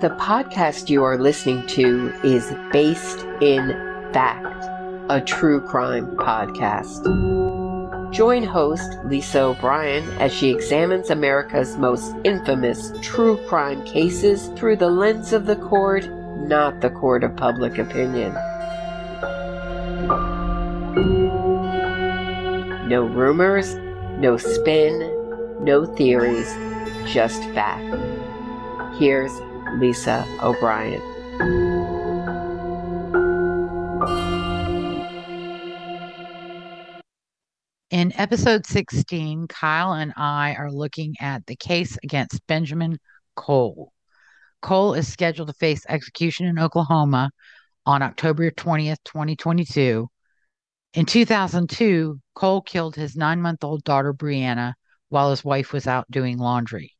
The podcast you are listening to is based in fact, a true crime podcast. Join host Lisa O'Brien as she examines America's most infamous true crime cases through the lens of the court, not the court of public opinion. No rumors, no spin, no theories, just fact. Here's Lisa O'Brien. In episode 16, Kyle and I are looking at the case against Benjamin Cole. Cole is scheduled to face execution in Oklahoma on October 20th, 2022. In 2002, Cole killed his nine month old daughter, Brianna, while his wife was out doing laundry.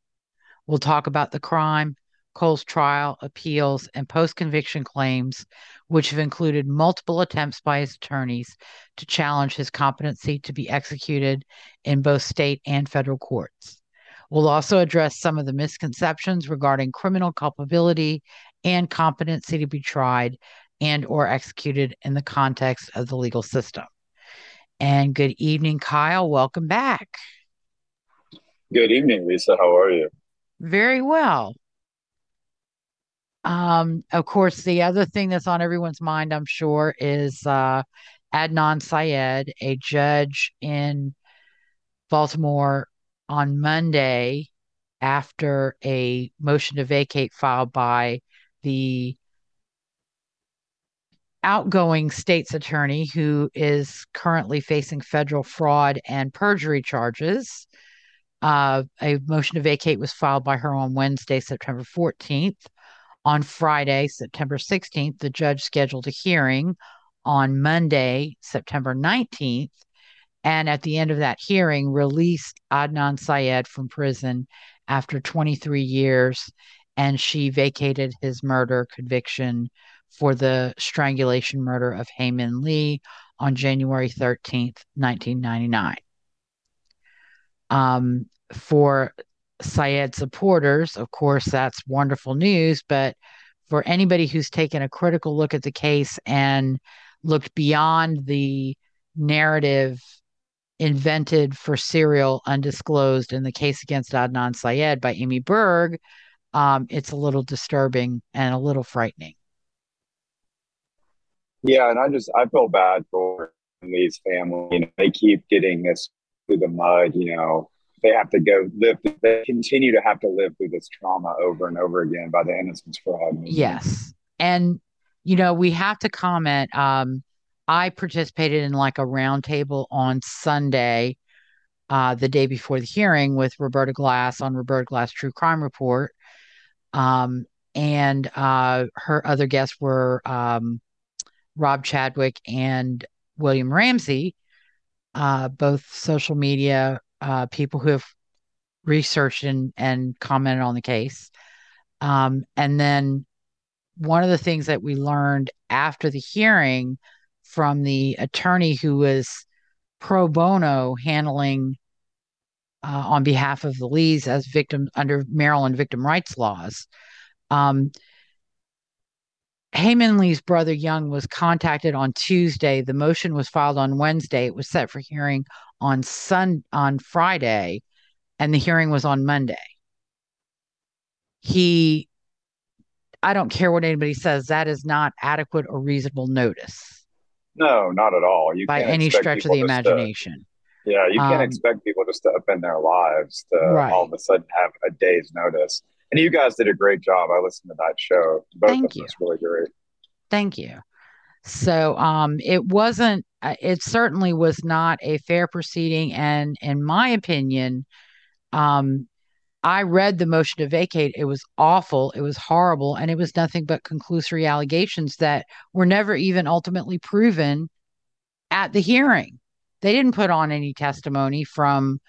We'll talk about the crime, Cole's trial, appeals, and post conviction claims, which have included multiple attempts by his attorneys to challenge his competency to be executed in both state and federal courts. We'll also address some of the misconceptions regarding criminal culpability and competency to be tried and or executed in the context of the legal system. And good evening, Kyle. Welcome back. Good evening, Lisa. How are you? Very well. Um, of course, the other thing that's on everyone's mind, I'm sure, is uh, Adnan Syed, a judge in Baltimore on Monday after a motion to vacate filed by the outgoing state's attorney who is currently facing federal fraud and perjury charges. Uh, a motion to vacate was filed by her on Wednesday, September 14th. On Friday, September 16th, the judge scheduled a hearing on Monday, September 19th. And at the end of that hearing, released Adnan Syed from prison after 23 years. And she vacated his murder conviction for the strangulation murder of Hae Min Lee on January 13th, 1999. Um, for Syed supporters, of course, that's wonderful news. But for anybody who's taken a critical look at the case and looked beyond the narrative invented for serial undisclosed in the case against Adnan Syed by Amy Berg, um, it's a little disturbing and a little frightening. Yeah, and I just I feel bad for Lee's family. You know, they keep getting this through the mud. You know, they have to go live. They continue to have to live through this trauma over and over again by the innocence fraud. Yes, and you know we have to comment. Um, I participated in like a roundtable on Sunday, uh, the day before the hearing, with Roberta Glass on Roberta Glass True Crime Report. Um, and uh, her other guests were um, Rob Chadwick and William Ramsey, uh, both social media uh, people who have researched and, and commented on the case. Um, and then one of the things that we learned after the hearing from the attorney who was pro bono handling uh, on behalf of the Lees as victims under Maryland victim rights laws. Um, Hae Min Lee's brother Young was contacted on Tuesday. The motion was filed on Wednesday. It was set for hearing on Sun on Friday, and the hearing was on Monday. He, I don't care what anybody says, that is not adequate or reasonable notice. No, not at all. You by any stretch of the imagination. To, yeah, you can't um, expect people just to in their lives to right. all of a sudden have a day's notice. And you guys did a great job. I listened to that show. Both Thank of you. really great. Thank you. So um, it wasn't, it certainly was not a fair proceeding. And in my opinion, um, I read the motion to vacate. It was awful. It was horrible. And it was nothing but conclusory allegations that were never even ultimately proven at the hearing. They didn't put on any testimony from,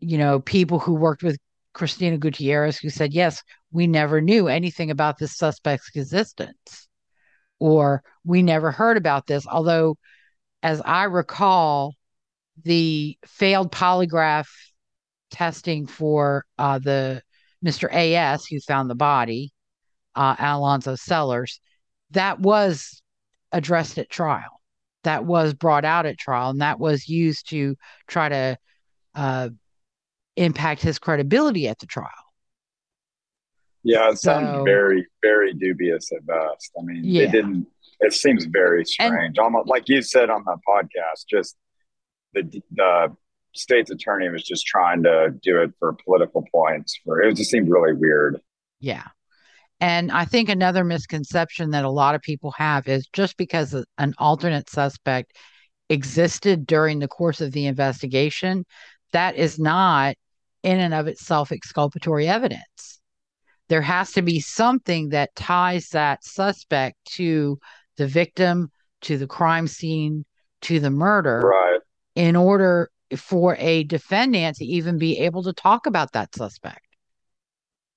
you know, people who worked with Cristina Gutierrez, who said, yes, we never knew anything about this suspect's existence, or we never heard about this. Although, as I recall, the failed polygraph testing for uh, the Mr. AS who found the body uh, Alonzo Sellers, that was addressed at trial. That was brought out at trial, and that was used to try to uh, impact his credibility at the trial. Yeah, it so, sounds very, very dubious at best. I mean, yeah. it didn't. It seems very strange. And, Almost like you said on the podcast, just the the state's attorney was just trying to do it for political points. For it just seemed really weird. Yeah, and I think another misconception that a lot of people have is just because an alternate suspect existed during the course of the investigation, that is not in and of itself exculpatory evidence. There has to be something that ties that suspect to the victim, to the crime scene, to the murder, right. in order for a defendant to even be able to talk about that suspect.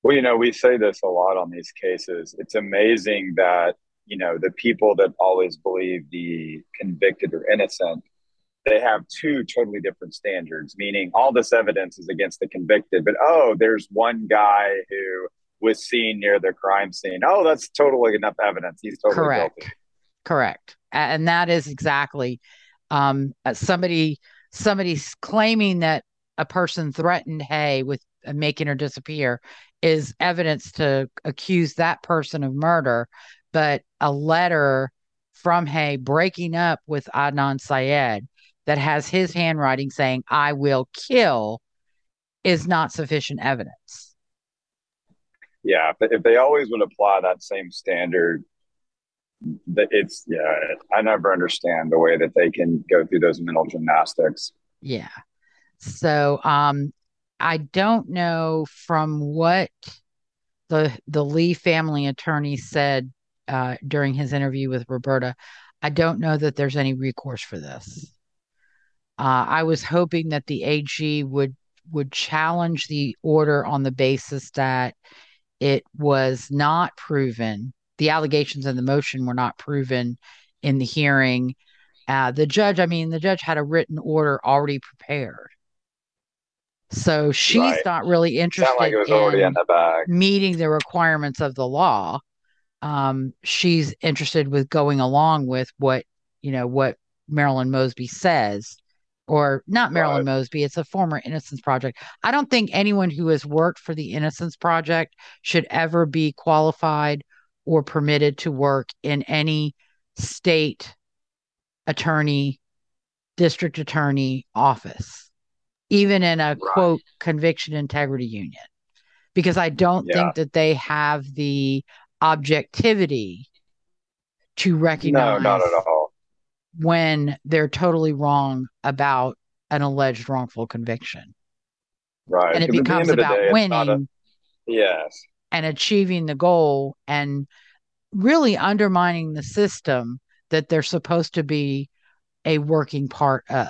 Well, you know, we say this a lot on these cases. It's amazing that, you know, the people that always believe the convicted or innocent, they have two totally different standards, meaning all this evidence is against the convicted, but oh, there's one guy who was seen near the crime scene. Oh, that's totally enough evidence. He's totally correct. Guilty. Correct. And that is exactly um, uh, somebody somebody's claiming that a person threatened Hae with uh, making her disappear is evidence to accuse that person of murder, but a letter from Hae breaking up with Adnan Syed that has his handwriting saying, I will kill, is not sufficient evidence. Yeah, but if they always would apply that same standard, it's yeah, I never understand the way that they can go through those mental gymnastics. Yeah. So um I don't know from what the the Lee family attorney said uh, during his interview with Roberta. I don't know that there's any recourse for this. Uh, I was hoping that the AG would would challenge the order on the basis that it was not proven. The allegations in the motion were not proven in the hearing. Uh, the judge, I mean, the judge had a written order already prepared. So she's right. not really interested like in, in the meeting the requirements of the law. Um, she's interested with going along with what you know what Marilyn Mosby says, or not Marilyn right. Mosby. It's a former Innocence Project. I don't think anyone who has worked for the Innocence Project should ever be qualified or permitted to work in any state attorney, district attorney office even in a right. quote conviction integrity union, because I don't yeah. think that they have the objectivity to recognize no, not at all. when they're totally wrong about an alleged wrongful conviction. Right. And it becomes about day, winning. A, yes. And achieving the goal and really undermining the system that they're supposed to be a working part of.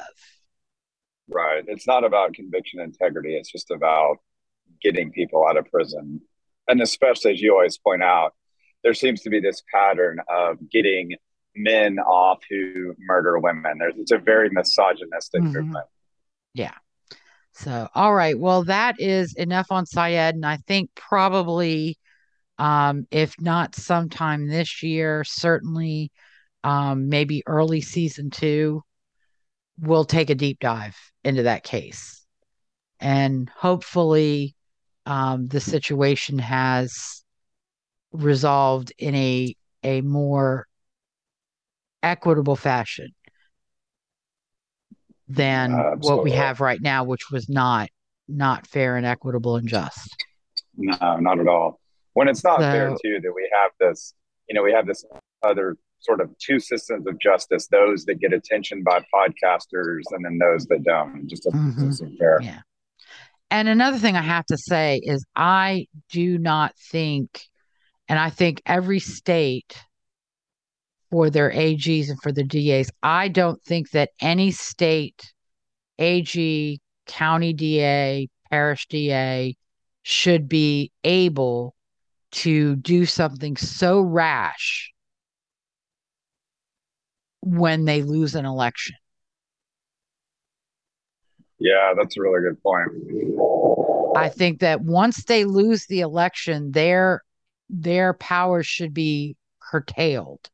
Right. It's not about conviction integrity. It's just about getting people out of prison. And especially as you always point out, there seems to be this pattern of getting men off who murder women. There's it's a very misogynistic mm-hmm. movement. Yeah. So all right. Well, that is enough on Syed. And I think probably um, if not sometime this year, certainly um, maybe early season two, we'll take a deep dive into that case. And hopefully, um, the situation has resolved in a a more equitable fashion than uh, what we have right now, which was not not fair and equitable and just. No, not at all. When it's not so, fair too that we have this, you know, we have this other sort of two systems of justice those that get attention by podcasters and then those that don't just doesn't, mm-hmm. seem fair yeah and another thing i have to say is i do not think and i think every state for their ags and for the das i don't think that any state ag county da parish da should be able to do something so rash when they lose an election. Yeah, that's a really good point. I think that once they lose the election, their their powers should be curtailed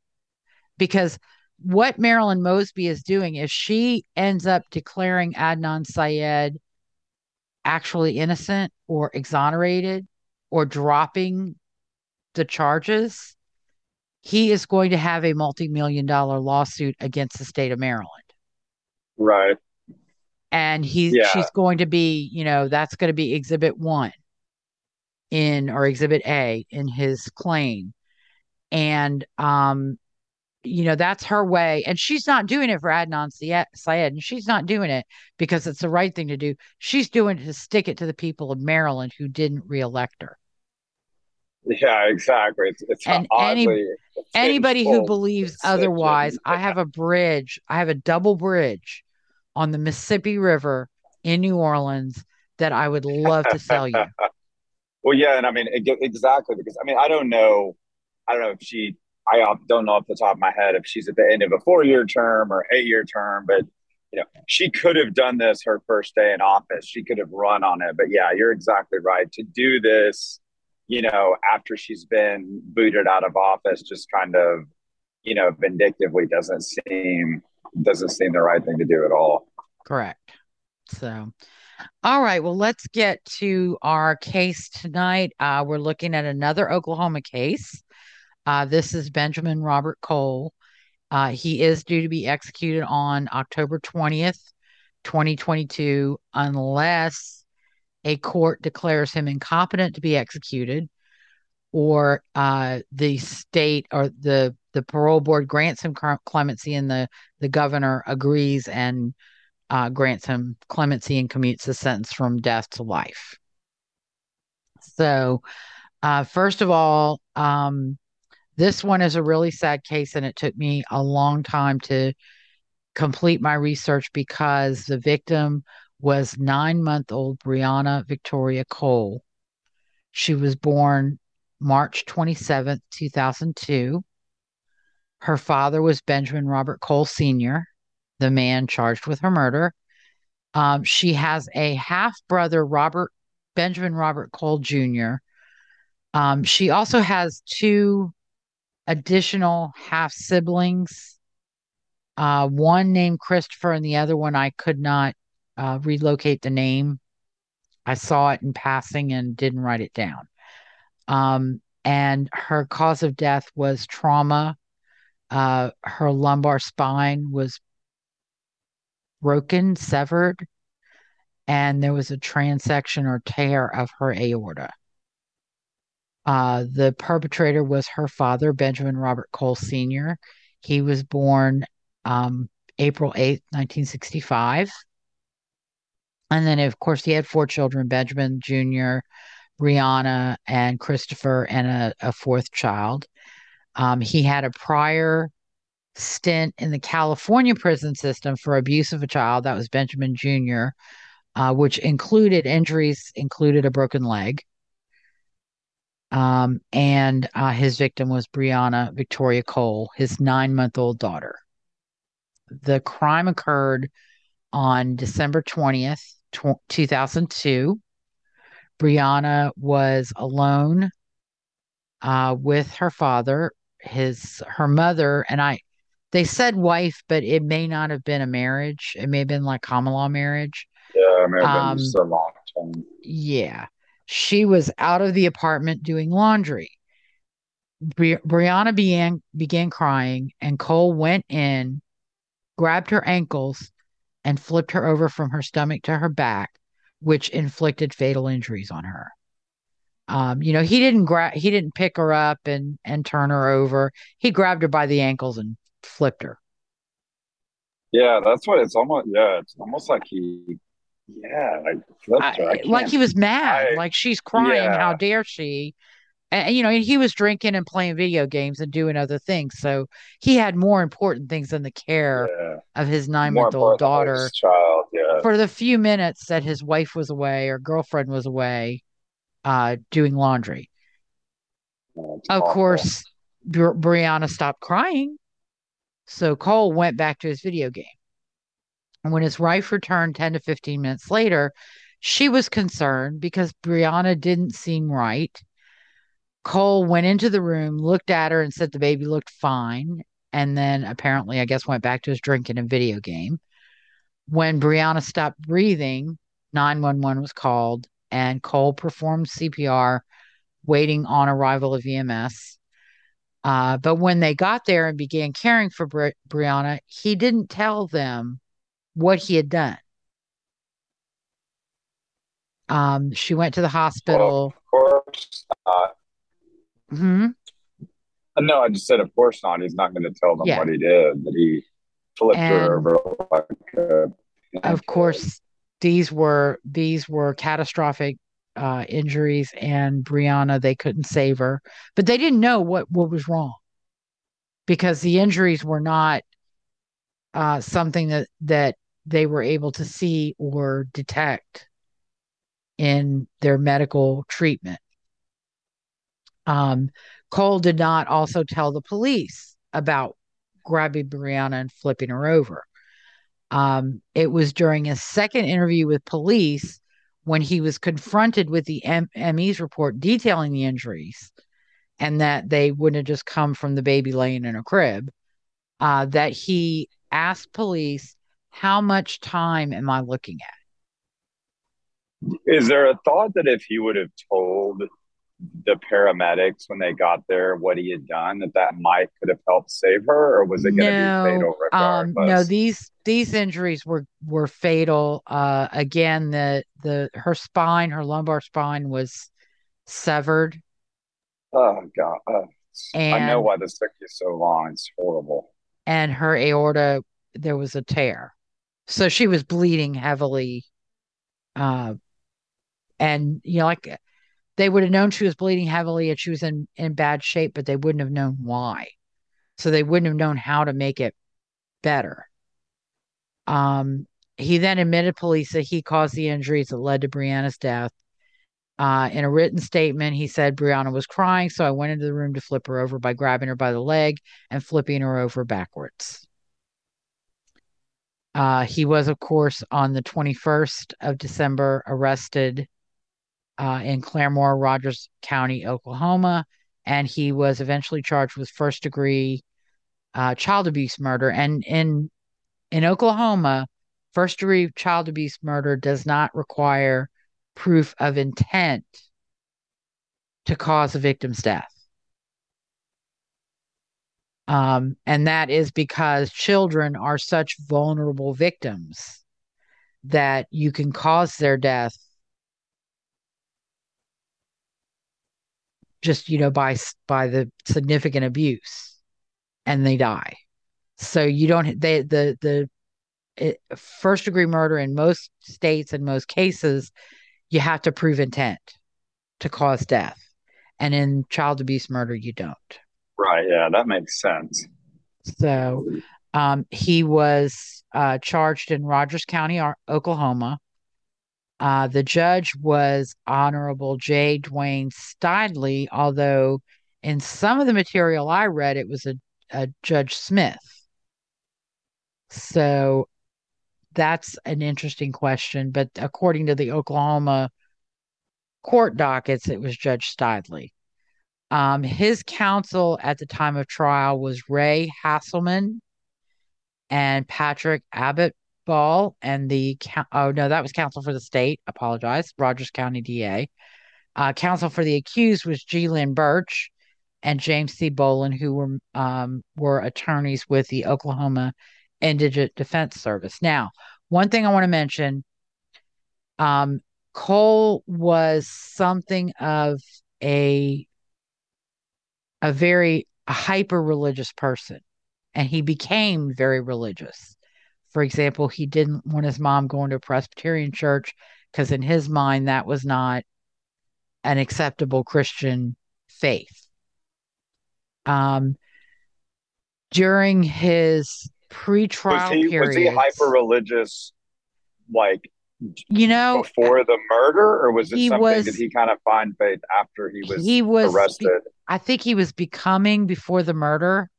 because what Marilyn Mosby is doing is she ends up declaring Adnan Syed actually innocent or exonerated or dropping the charges, he is going to have a multi million dollar lawsuit against the state of Maryland. Right. And he Yeah. she's going to be, you know, that's going to be exhibit 1 in or exhibit A in his claim. And um you know, that's her way. And she's not doing it for Adnan Syed, and she's not doing it because it's the right thing to do. She's doing it to stick it to the people of Maryland who didn't reelect her. Yeah, exactly. It's, it's And any- Anybody who believes It's such a- otherwise, I have a bridge, I have a double bridge on the Mississippi River in New Orleans that I would love to sell you. Well, yeah, and I mean exactly because I mean I don't know, I don't know if she, I don't know off the top of my head if she's at the end of a four-year term or eight-year term, but you know she could have done this her first day in office. She could have run on it, but yeah, you're exactly right to do this. You know, after she's been booted out of office, just kind of, you know, vindictively doesn't seem doesn't seem the right thing to do at all. Correct. So, all right. Well, let's get to our case tonight. Uh, we're looking at another Oklahoma case. Uh, this is Benjamin Robert Cole. Uh, he is due to be executed on October 20th, 2022, unless a court declares him incompetent to be executed or uh, the state or the the parole board grants him clemency and the the governor agrees and uh, grants him clemency and commutes the sentence from death to life. So, uh, first of all, um, this one is a really sad case, and it took me a long time to complete my research because the victim was nine month old Brianna Victoria Cole. She was born March 27th, 2002. Her father was Benjamin Robert Cole Sr., the man charged with her murder. Um, she has a half brother, Robert Benjamin Robert Cole Jr. Um, she also has two additional half siblings. Uh, one named Christopher, and the other one I could not uh, relocate the name. I saw it in passing and didn't write it down. Um, and her cause of death was trauma. Uh, her lumbar spine was broken, severed, and there was a transection or tear of her aorta. Uh, the perpetrator was her father, Benjamin Robert Cole Sr. He was born um, April 8th, 1965. And then, of course, he had four children Benjamin Jr., Brianna, and Christopher, and a, a fourth child. Um, he had a prior stint in the California prison system for abuse of a child. That was Benjamin Jr., uh, which included injuries, included a broken leg. Um, and uh, his victim was Brianna Victoria Cole, his nine month old daughter. The crime occurred on December 20th, 2002. Brianna was alone uh, with her father, his her mother, and I. They said wife, but it may not have been a marriage. It may have been like common law marriage. Yeah, I mean, Um, a long time. Yeah. She was out of the apartment doing laundry. Bri- Brianna began began crying, and Cole went in, grabbed her ankles, and flipped her over from her stomach to her back, which inflicted fatal injuries on her. Um, you know, he didn't grab, he didn't pick her up and and turn her over. He grabbed her by the ankles and flipped her. Yeah, that's what it's almost. Yeah, it's almost like he. Yeah, like. I I- like he was mad, I- like she's crying. How dare she? And you know, and he was drinking and playing video games and doing other things. So he had more important things than the care yeah. of his nine-month-old daughter child. Yeah, for the few minutes that his wife was away or girlfriend was away, uh, doing laundry. Yeah, Of awful. course, Bri- Brianna stopped crying. So Cole went back to his video game. And when his wife returned 10 to 15 minutes later, she was concerned because Brianna didn't seem right. Cole went into the room, looked at her, and said the baby looked fine. And then apparently, I guess, went back to his drinking and video game. When Brianna stopped breathing, 911 was called, and Cole performed CPR, waiting on arrival of EMS. Uh, but when they got there and began caring for Bri- Brianna, he didn't tell them what he had done. Um, she went to the hospital. Well, of course not. hmm No, I just said, of course not. He's not going to tell them Yeah. what he did. That he flipped And- her over like a Of course, these were these were catastrophic uh, injuries, and Brianna they couldn't save her, but they didn't know what what was wrong because the injuries were not uh, something that that they were able to see or detect in their medical treatment. Um, Cole did not also tell the police about grabbing Brianna and flipping her over. Um, it was during his second interview with police when he was confronted with the M- ME's report detailing the injuries and that they wouldn't have just come from the baby laying in a crib, uh, that he asked police, How much time am I looking at? Is there a thought that if he would have told the paramedics when they got there what he had done, that that might could have helped save her, or was it going to No, be fatal Um, regardless? no, these these injuries were were fatal. Uh, again, the the her spine, her lumbar spine was severed, oh God, uh, I know why this took you so long. It's horrible. and her aorta there was a tear, so she was bleeding heavily. Uh, and you know, like they would have known she was bleeding heavily and she was in in bad shape, but they wouldn't have known why. So they wouldn't have known how to make it better. Um, he then admitted police that he caused the injuries that led to Brianna's death. Uh, in a written statement, he said Brianna was crying, so I went into the room to flip her over by grabbing her by the leg and flipping her over backwards. Uh, he was, of course, on the 21st of December, arrested uh, in Claremore, Rogers County, Oklahoma, and he was eventually charged with first degree uh, child abuse murder. And in in Oklahoma, first degree child abuse murder does not require proof of intent to cause a victim's death. Um, and that is because children are such vulnerable victims that you can cause their death just you know by by the significant abuse and they die. So you don't they the the it, first degree murder in most states and most cases you have to prove intent to cause death. And in child abuse murder you don't Right. Yeah, that makes sense. so um, he was uh, charged in Rogers County, Oklahoma. Uh, the judge was Honorable J. Dwayne Steidley, although in some of the material I read, it was a, a Judge Smith. So that's an interesting question. But according to the Oklahoma court dockets, it was Judge Steidley. Um, his counsel at the time of trial was Ray Hasselman and Patrick Abbott Ball, and the oh no, that was counsel for the state. Apologize, Rogers County DA. Uh, counsel for the accused was G. Lynn Burch and James C. Bolin, who were um, were attorneys with the Oklahoma Indigent Defense Service. Now, one thing I want to mention: um, Cole was something of a a very hyper religious person, and he became very religious. For example, he didn't want his mom going to a Presbyterian church because, in his mind, that was not an acceptable Christian faith. Um, during his pre-trial Was he was he hyper religious, like you know, before the murder, or was it he something was- did he kind of find faith after he was, he was arrested? I think he was becoming before the murder.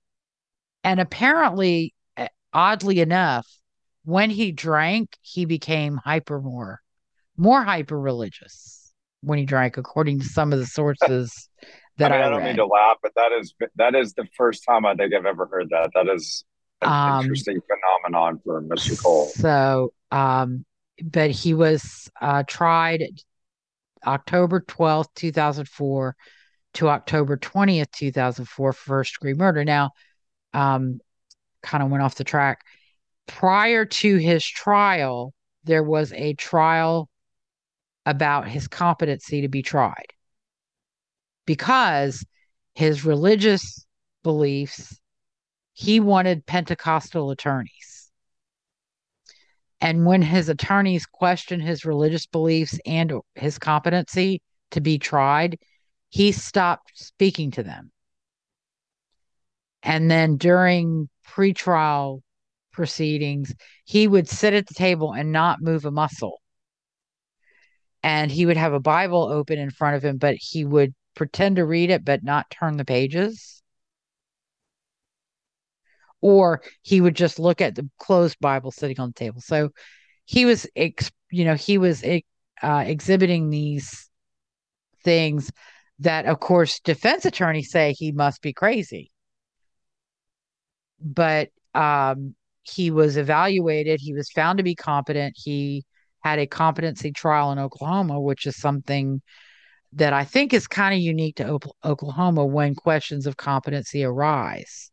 And apparently, eh, oddly enough, when he drank, he became hyper more, more hyper religious when he drank, according to some of the sources that I, mean, I, I don't read. mean to laugh, but that is that is the first time I think I've ever heard that. That is an Um, interesting phenomenon for Mr. Cole. So, um, but he was uh, tried October 12th, 2004 to October 20th, 2004 for first degree murder. Now, um, kind of went off the track. Prior to his trial, there was a trial about his competency to be tried because his religious beliefs, he wanted Pentecostal attorneys. And when his attorneys questioned his religious beliefs and his competency to be tried, he stopped speaking to them. And then during pretrial proceedings, he would sit at the table and not move a muscle. And he would have a Bible open in front of him, but he would pretend to read it, but not turn the pages. Or he would just look at the closed Bible sitting on the table. So he was, ex- you know, he was uh, exhibiting these things that, of course, defense attorneys say he must be crazy. But um, he was evaluated. He was found to be competent. He had a competency trial in Oklahoma, which is something that I think is kind of unique to o- Oklahoma when questions of competency arise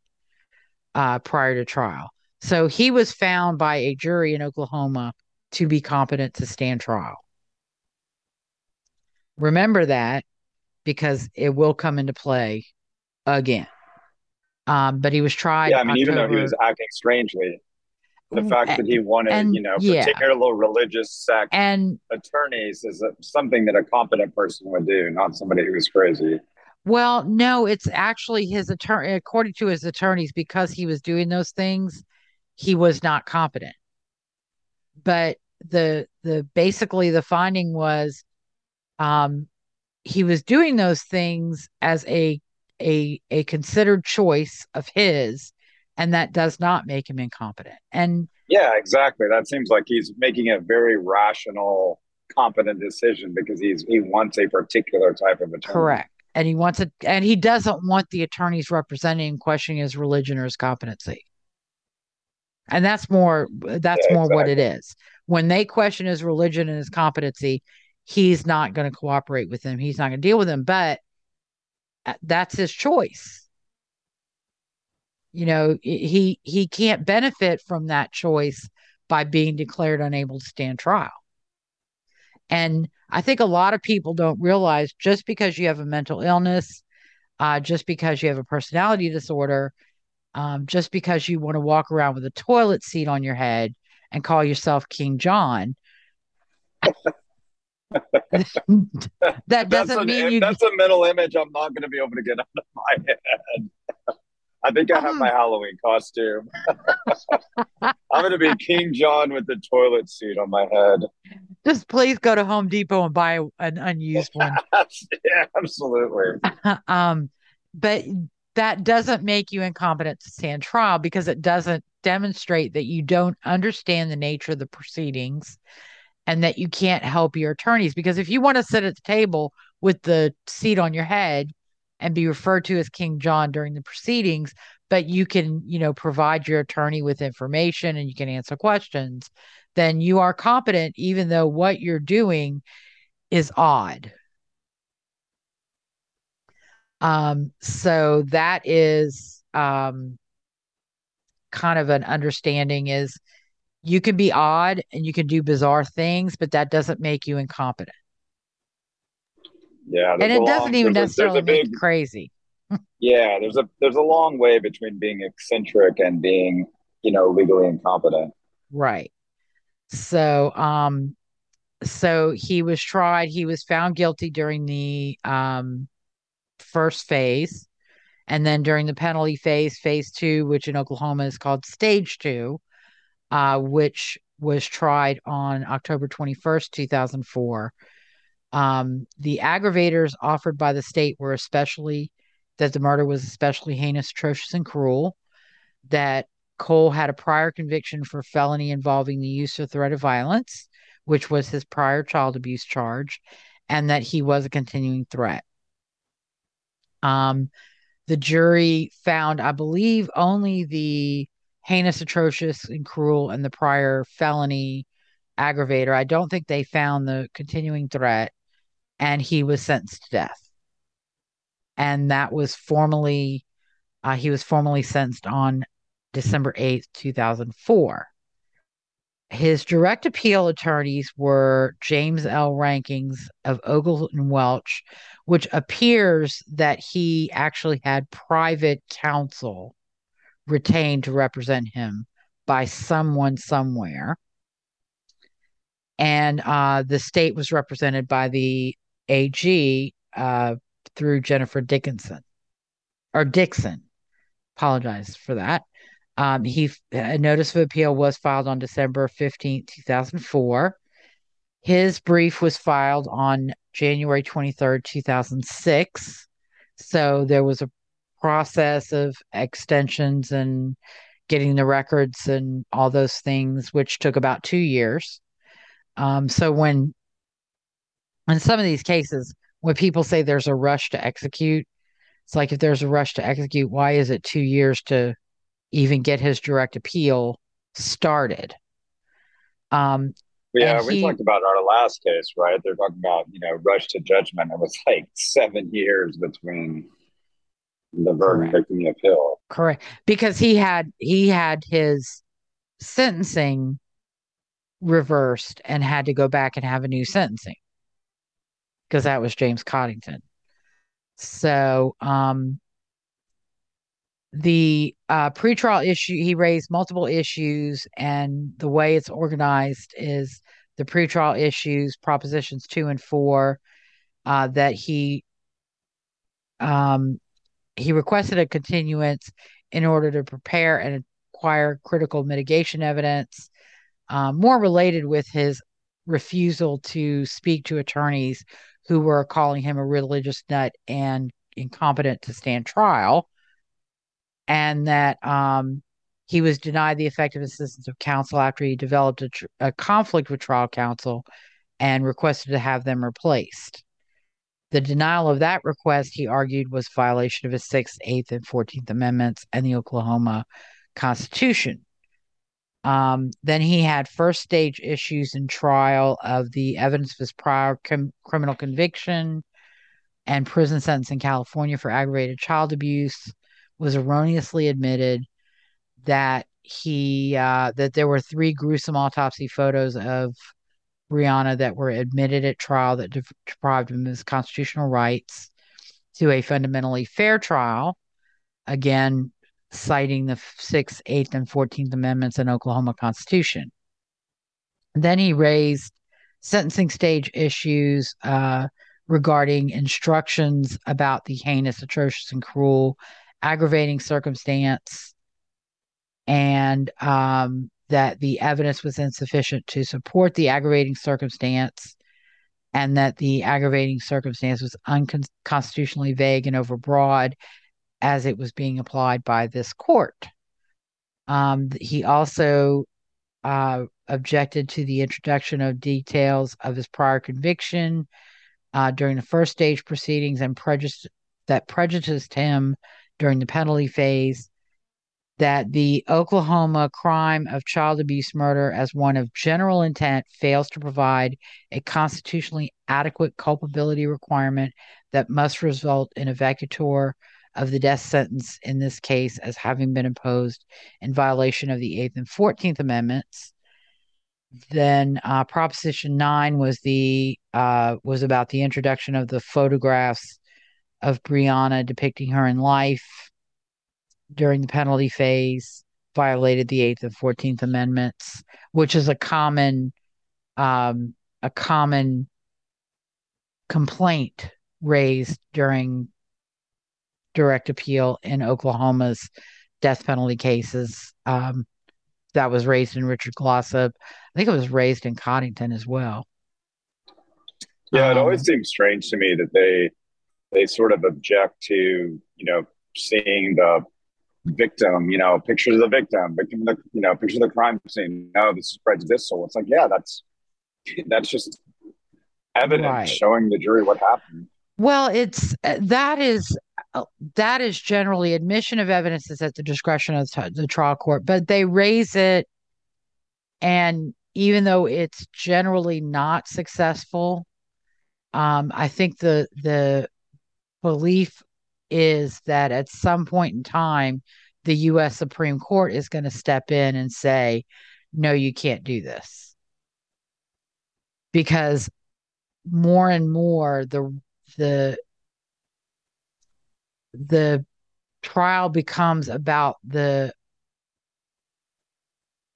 uh, prior to trial. So he was found by a jury in Oklahoma to be competent to stand trial. Remember that because it will come into play again. Um, but he was tried. Yeah, I mean, even though he was acting strangely, the Mm, fact that he wanted, and- you know, yeah. particular religious sect and attorneys is something that a competent person would do, not somebody who was crazy. Well, no, it's actually his attorney, according to his attorneys, because he was doing those things, he was not competent. But the the basically the finding was um he was doing those things as a a a considered choice of his, and that does not make him incompetent. And Yeah, exactly. That seems like he's making a very rational, competent decision because he's he wants a particular type of attorney. correct. And he wants it and he doesn't want the attorneys representing questioning his religion or his competency. And that's more that's Yeah, more what it is When they question his religion and his competency, he's not going to cooperate with them. He's not going to deal with them, but uh, that's his choice. You know, he he can't benefit from that choice by being declared unable to stand trial. And I think a lot of people don't realize just because you have a mental illness, uh, just because you have a personality disorder, um, just because you want to walk around with a toilet seat on your head and call yourself King John, that doesn't an, mean you. that's a mental image I'm not going to be able to get out of my head. I think I have my Halloween costume. I'm going to be King John with the toilet seat on my head. Just please go to Home Depot and buy an unused one. yeah, absolutely. um, but that doesn't make you incompetent to stand trial because it doesn't demonstrate that you don't understand the nature of the proceedings and that you can't help your attorneys. Because if you want to sit at the table with the seat on your head and be referred to as King John during the proceedings, but you can, you know, provide your attorney with information and you can answer questions, then you are competent, even though what you're doing is odd. Um, so that is um kind of an understanding is you can be odd and you can do bizarre things, but that doesn't make you incompetent. Yeah, And it doesn't long- even there's a- there's necessarily a make big- you crazy. Yeah, there's a there's a long way between being eccentric and being, you know, legally incompetent. Right. So, um, so he was tried. He was found guilty during the um first phase, and then during the penalty phase, phase two, which in Oklahoma is called stage two, uh, which was tried on October 21st, 2004. Um, the aggravators offered by the state were especially that the murder was especially heinous, atrocious, and cruel, that Cole had a prior conviction for felony involving the use or threat of violence, which was his prior child abuse charge, and that he was a continuing threat. Um, the jury found, I believe, only the heinous, atrocious, and cruel and the prior felony aggravator. I don't think they found the continuing threat, and he was sentenced to death. And that was formally, uh, he was formally sentenced on December 8th, 2004. His direct appeal attorneys were James L. Hankins of Ogle and Welch, which appears that he actually had private counsel retained to represent him by someone somewhere. And uh, the state was represented by the AG uh, through Jennifer Dickinson or Dixon. Apologize for that. Um, he a notice of appeal was filed on December 15, 2004. His brief was filed on January 23rd, 2006. So there was a process of extensions and getting the records and all those things, which took about two years. Um, so when in some of these cases, when people say there's a rush to execute, it's like if there's a rush to execute, why is it two years to even get his direct appeal started? Um, yeah, we he, talked about our last case, right? They're talking about you know rush to judgment. It was like seven years between the verdict correct. and the appeal. Correct, because he had he had his sentencing reversed and had to go back and have a new sentencing because that was James Coddington. So, um, the uh, pretrial issue, he raised multiple issues, and the way it's organized is the pretrial issues, propositions two and four, uh, that he um, he requested a continuance in order to prepare and acquire critical mitigation evidence, um, more related with his refusal to speak to attorneys who were calling him a religious nut and incompetent to stand trial, and that um, he was denied the effective assistance of counsel after he developed a, tr- a conflict with trial counsel and requested to have them replaced. The denial of that request, he argued, was violation of his Sixth, Eighth, and Fourteenth Amendments and the Oklahoma Constitution. Um, then he had first stage issues in trial of the evidence of his prior com- criminal conviction and prison sentence in California for aggravated child abuse was erroneously admitted that he uh, that there were three gruesome autopsy photos of Brianna that were admitted at trial that de- deprived him of his constitutional rights to a fundamentally fair trial. Again, citing the Sixth, Eighth, and Fourteenth Amendments in Oklahoma Constitution. Then he raised sentencing stage issues uh, regarding instructions about the heinous, atrocious, and cruel aggravating circumstance, and um, that the evidence was insufficient to support the aggravating circumstance, and that the aggravating circumstance was unconstitutionally vague and overbroad, as it was being applied by this court. Um, he also uh, objected to the introduction of details of his prior conviction uh, during the first stage proceedings and prejudice that prejudiced him during the penalty phase. That the Oklahoma crime of child abuse murder, as one of general intent, fails to provide a constitutionally adequate culpability requirement that must result in a vacatur of the death sentence in this case as having been imposed in violation of the Eighth and Fourteenth Amendments. Then uh, Proposition Nine was the uh, was about the introduction of the photographs of Brianna depicting her in life during the penalty phase, violated the Eighth and Fourteenth Amendments, which is a common um, a common complaint raised during direct appeal in Oklahoma's death penalty cases. Um, that was raised in Richard Glossip. I think it was raised in Coddington as well. Yeah, it um, always seems strange to me that they they sort of object to you know seeing the victim, you know, pictures of the victim, victim, the, you know, picture of the crime scene. No, this is prejudicial. It's like, yeah, that's that's just evidence right. showing the jury what happened. Well, it's that is uh, that is generally admission of evidence is at the discretion of the trial court, but they raise it. And even though it's generally not successful, um, I think the the belief is that at some point in time, the U.S. Supreme Court is going to step in and say, "No, you can't do this," because more and more the the the trial becomes about the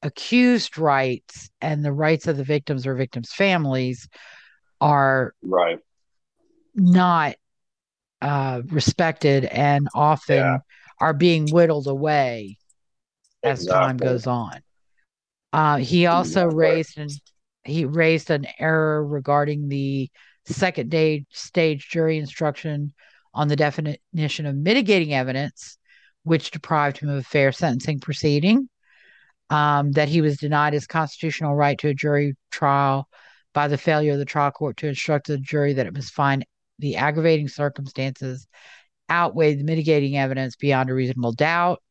accused rights and the rights of the victims or victims' families are right not uh, respected and often yeah. are being whittled away as exactly. time goes on. Uh, he also exactly. raised an he raised an error regarding the second day stage jury instruction on the definition of mitigating evidence, which deprived him of a fair sentencing proceeding. Um, that he was denied his constitutional right to a jury trial by the failure of the trial court to instruct the jury that it must find the aggravating circumstances outweigh the mitigating evidence beyond a reasonable doubt.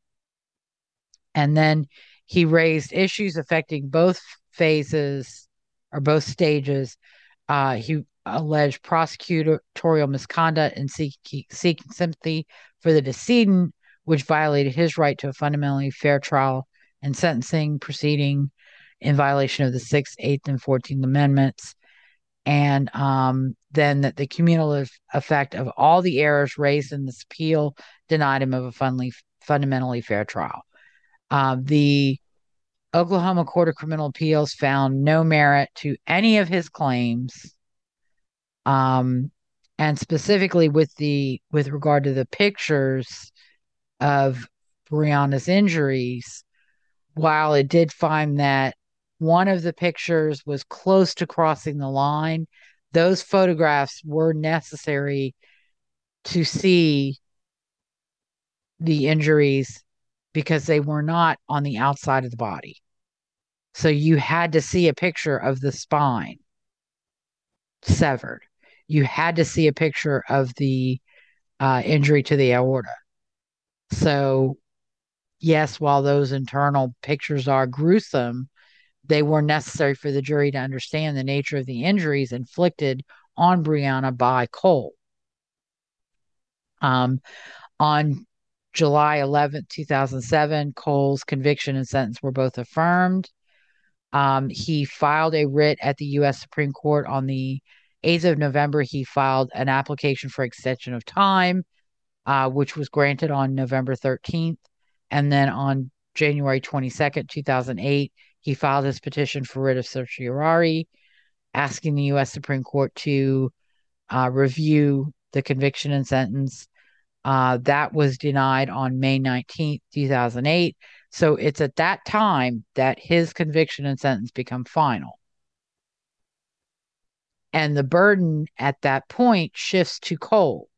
And then he raised issues affecting both phases or both stages. Uh, he alleged prosecutorial misconduct and seeking, seeking sympathy for the decedent, which violated his right to a fundamentally fair trial and sentencing proceeding in violation of the Sixth, Eighth, and Fourteenth Amendments and um, then that the cumulative effect of all the errors raised in this appeal denied him of a funly, fundamentally fair trial. Uh, the Oklahoma Court of Criminal Appeals found no merit to any of his claims, um, and specifically with the with regard to the pictures of Brianna's injuries. While it did find that one of the pictures was close to crossing the line. Those photographs were necessary to see the injuries because they were not on the outside of the body. So you had to see a picture of the spine severed. You had to see a picture of the uh, injury to the aorta. So, yes, while those internal pictures are gruesome, they were necessary for the jury to understand the nature of the injuries inflicted on Brianna by Cole. Um, on July 11th, 2007, Cole's conviction and sentence were both affirmed. Um, he filed a writ at the U.S. Supreme Court on the 8th of November. He filed an application for extension of time, uh, which was granted on November 13th. And then on January 22nd, 2008, he filed his petition for writ of certiorari, asking the U.S. Supreme Court to uh, review the conviction and sentence. Uh, that was denied on May 19th, 2008. So it's at that time that his conviction and sentence become final. And the burden at that point shifts to Cole.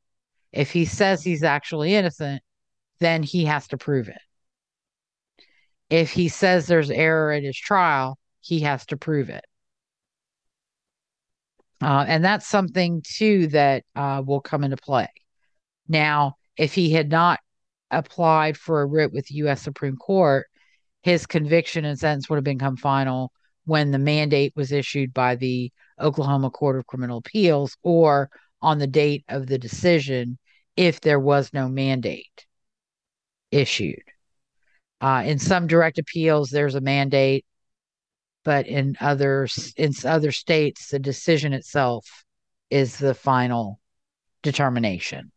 If he says he's actually innocent, then he has to prove it if he says there's error at his trial, he has to prove it. Uh, and that's something too that uh, will come into play. Now, if he had not applied for a writ with the U.S. Supreme Court, his conviction and sentence would have become final when the mandate was issued by the Oklahoma Court of Criminal Appeals or on the date of the decision if there was no mandate issued. Uh, in some direct appeals, there's a mandate, but in others, in other states, the decision itself is the final determination.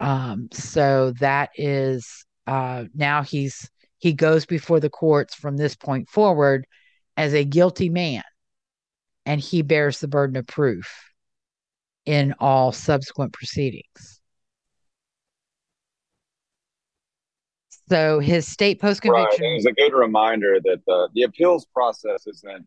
Um, so that is uh, now he's he goes before the courts from this point forward as a guilty man, and he bears the burden of proof in all subsequent proceedings. So his state post conviction. Right. It was a good reminder that the, the appeals process isn't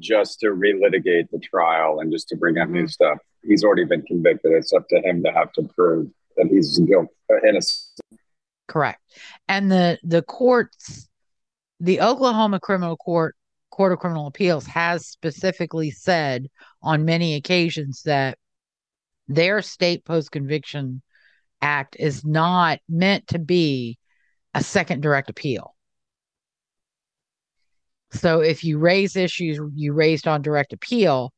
just to relitigate the trial and just to bring up new mm-hmm. stuff. He's already been convicted. It's up to him to have to prove that he's guilty, uh, innocent. Correct. And the the courts, the Oklahoma Criminal Court Court of Criminal Appeals has specifically said on many occasions that their state post conviction Act is not meant to be a second direct appeal. So if you raise issues you raised on direct appeal,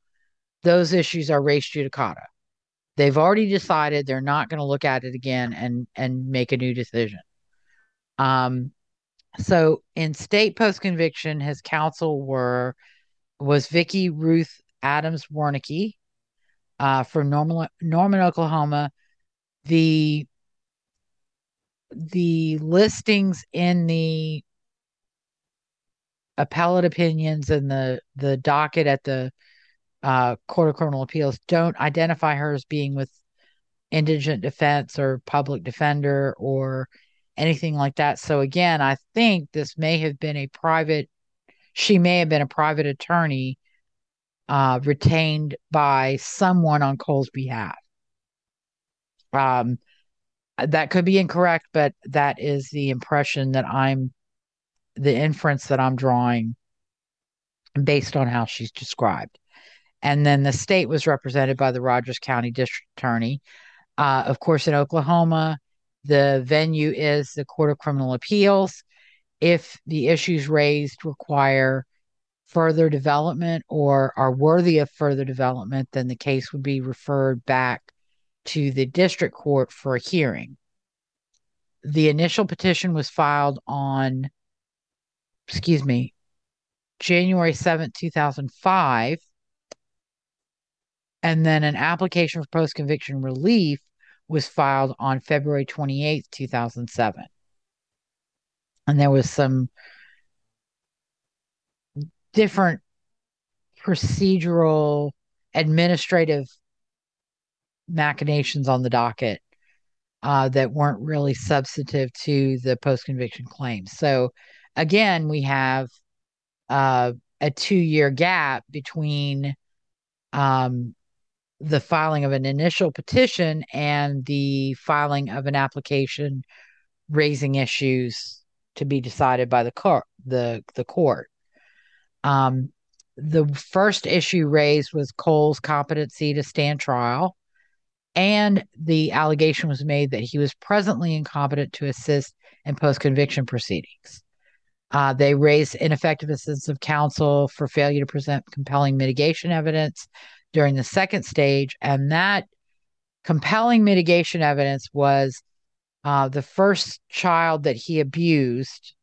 those issues are res judicata. They've already decided they're not going to look at it again and and make a new decision. Um, so in state post conviction, his counsel were was Vicky Ruth Adams Warnicki uh, from Norman, Norman, Oklahoma. The the listings in the appellate opinions and the the docket at the uh, Court of Criminal Appeals don't identify her as being with indigent defense or public defender or anything like that. So again, I think this may have been a private she may have been a private attorney uh, retained by someone on Cole's behalf. Um, that could be incorrect, but that is the impression that I'm, the inference that I'm drawing based on how she's described. And then the state was represented by the Rogers County District Attorney. Uh, of course, in Oklahoma, the venue is the Court of Criminal Appeals. If the issues raised require further development or are worthy of further development, then the case would be referred back to the district court for a hearing. The initial petition was filed on, excuse me, January 7th, 2005 and then an application for post conviction relief was filed on February 28th, 2007. And there was some different procedural administrative machinations on the docket uh, that weren't really substantive to the post conviction claim. So again, we have uh, a two year gap between um, the filing of an initial petition and the filing of an application raising issues to be decided by the court the the court um, the first issue raised was Cole's competency to stand trial and the allegation was made that he was presently incompetent to assist in post conviction proceedings. Uh, they raised ineffective assistance of counsel for failure to present compelling mitigation evidence during the second stage. And that compelling mitigation evidence was uh, the first child that he abused,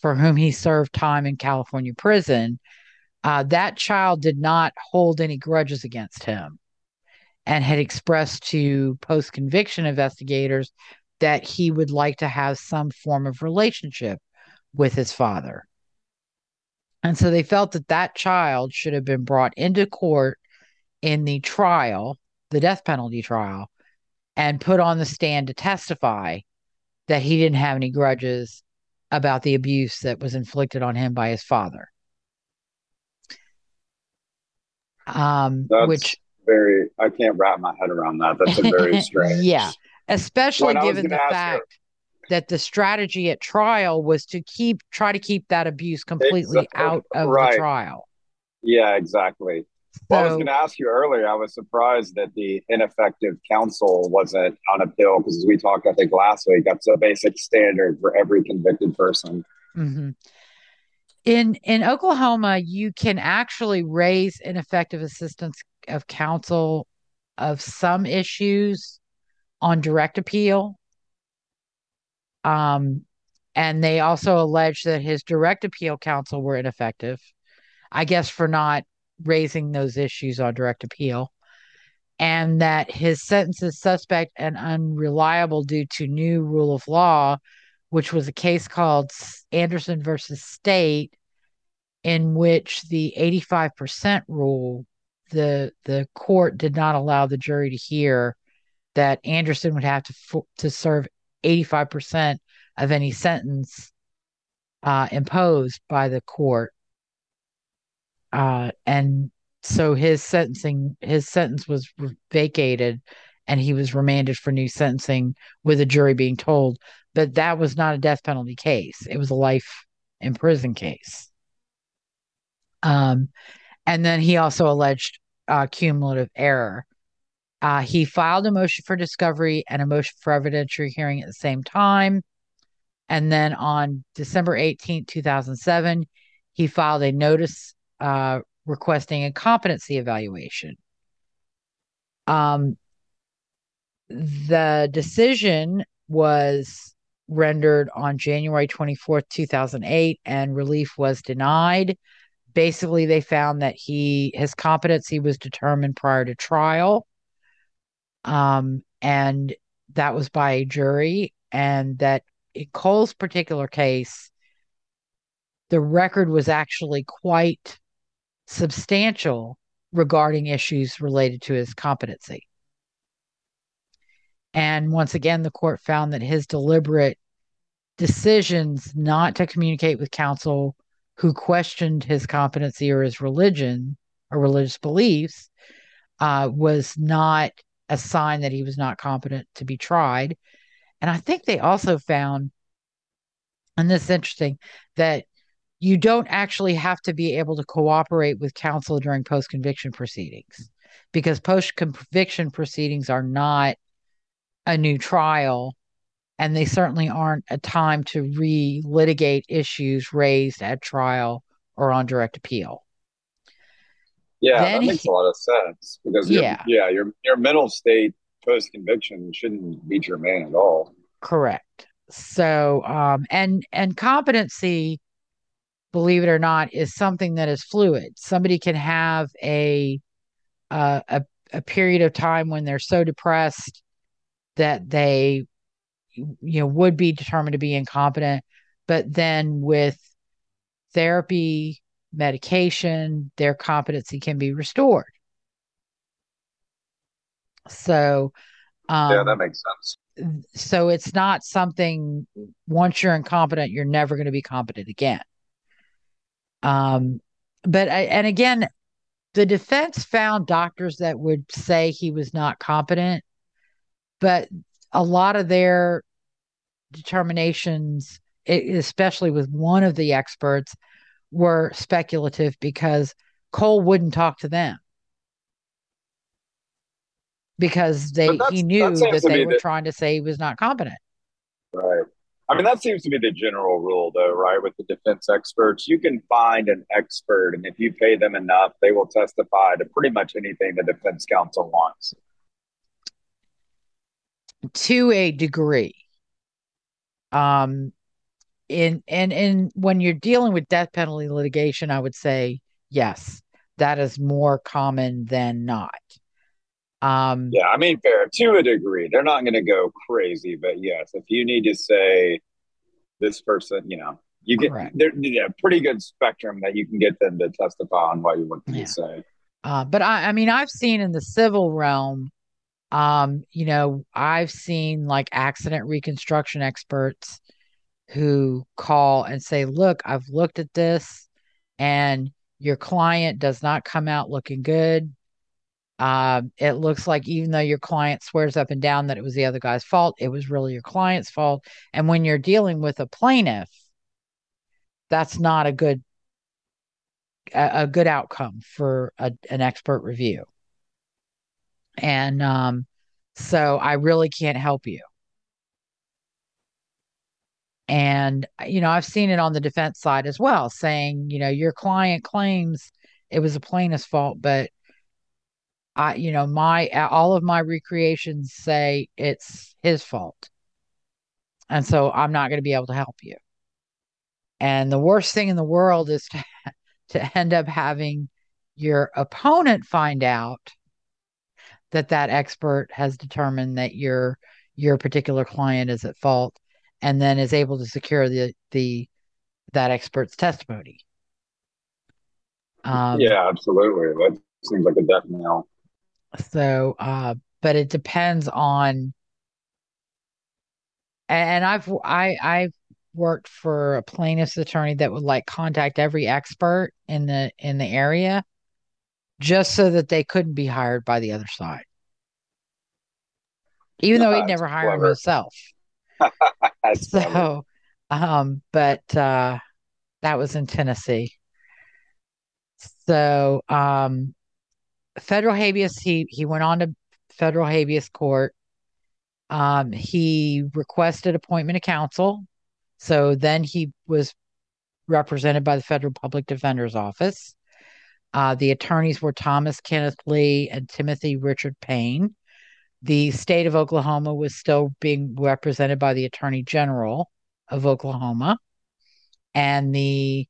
for whom he served time in California prison. Uh, that child did not hold any grudges against him and had expressed to post conviction investigators that he would like to have some form of relationship with his father. And so they felt that that child should have been brought into court in the trial, the death penalty trial, and put on the stand to testify that he didn't have any grudges about the abuse that was inflicted on him by his father. Um, That's which very, I can't wrap my head around that. That's a very strange. yeah, especially When given the fact her- that the strategy at trial was to keep try to keep that abuse completely Exactly. out of Right. the trial. Yeah, exactly. Well, I was going to ask you earlier. I was surprised that the ineffective counsel wasn't on appeal because, as we talked, I think last week, that's a basic standard for every convicted person. hmm In in Oklahoma, you can actually raise ineffective assistance of counsel of some issues on direct appeal. Um, and they also allege that his direct appeal counsel were ineffective, I guess, for not raising those issues on direct appeal, and that his sentence is suspect and unreliable due to new rule of law, which was a case called Anderson versus State, in which the 85% rule, the the court did not allow the jury to hear that Anderson would have to to serve 85% of any sentence uh, imposed by the court. Uh, and so his sentencing, his sentence was vacated and he was remanded for new sentencing with a jury being told. But that was not a death penalty case, it was a life in prison case. Um, and then he also alleged uh, cumulative error Uh, he filed a motion for discovery and a motion for evidentiary hearing at the same time. And then on December 18, 2007, he filed a notice uh, requesting a competency evaluation. Um, the decision was rendered on January 24th, 2008, and relief was denied. Basically, they found that he his competency was determined prior to trial. Um, and that was by a jury, and that in Cole's particular case, the record was actually quite substantial regarding issues related to his competency. And once again, the court found that his deliberate decisions not to communicate with counsel who questioned his competency or his religion or religious beliefs uh, was not a sign that he was not competent to be tried. And I think they also found, and this is interesting, that you don't actually have to be able to cooperate with counsel during post conviction proceedings because post conviction proceedings are not a new trial and they certainly aren't a time to re litigate issues raised at trial or on direct appeal. Yeah, then that makes he, a lot of sense because yeah, yeah, your your mental state post conviction shouldn't be germane at all. Correct. So, um, and and competency, believe it or not, is something that is fluid. Somebody can have a uh, a a period of time when they're so depressed that they you know would be determined to be incompetent but then with therapy medication their competency can be restored. So um, yeah that makes sense. so it's not something once you're incompetent you're never going to be competent again um but I, and again the defense found doctors that would say he was not competent but a lot of their determinations, especially with one of the experts, were speculative because Cole wouldn't talk to them because they he knew that, that they were the, trying to say he was not competent. Right. I mean, that seems to be the general rule, though, right? With the defense experts, you can find an expert, and if you pay them enough, they will testify to pretty much anything the defense counsel wants to a degree. Um, in and and when you're dealing with death penalty litigation, I would say yes, that is more common than not. Um, yeah, I mean, fair to a degree. They're not going to go crazy, but yes, if you need to say this person, you know, you get there, yeah, pretty good spectrum that you can get them to testify on what you want yeah. to say. Uh, but I, I mean, I've seen in the civil realm um, you know, I've seen like accident reconstruction experts who call and say, Look, I've looked at this and your client does not come out looking good. Uh, it looks like even though your client swears up and down that it was the other guy's fault, it was really your client's fault. And when you're dealing with a plaintiff, that's not a good a, a good outcome for a, an expert review. And um, so I really can't help you. And, you know, I've seen it on the defense side as well, saying, you know, your client claims it was a plaintiff's fault, but I, you know, my, all of my recreations say it's his fault. And so I'm not going to be able to help you. And the worst thing in the world is to, to end up having your opponent find out that that expert has determined that your your particular client is at fault and then is able to secure the the that expert's testimony um, yeah absolutely that seems like a death knell so uh but it depends on and i've i i've worked for a plaintiff's attorney that would like contact every expert in the in the area just so that they couldn't be hired by the other side. Even though he'd never hired himself. so um but uh that was in Tennessee. So um federal habeas he he went on to federal habeas court. Um, he requested appointment of counsel. So then he was represented by the Federal Public Defender's Office. Uh, the attorneys were Thomas Kenneth Lee and Timothy Richard Payne. The state of Oklahoma was still being represented by the Attorney General of Oklahoma. And the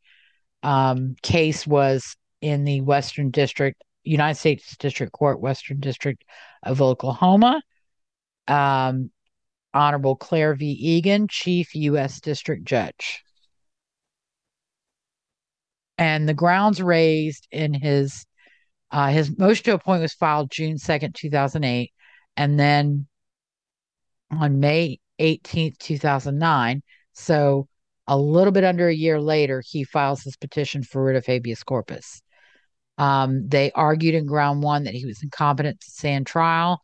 um, case was in the Western District, United States District Court, Western District of Oklahoma. Um, Honorable Claire V. Eagan, Chief U.S. District Judge. And the grounds raised in his uh, his motion to appoint was filed June 2nd, 2008. And then on May 18th, 2009, so a little bit under a year later, he files his petition for writ of habeas corpus. Um, they argued in ground one that he was incompetent to stand trial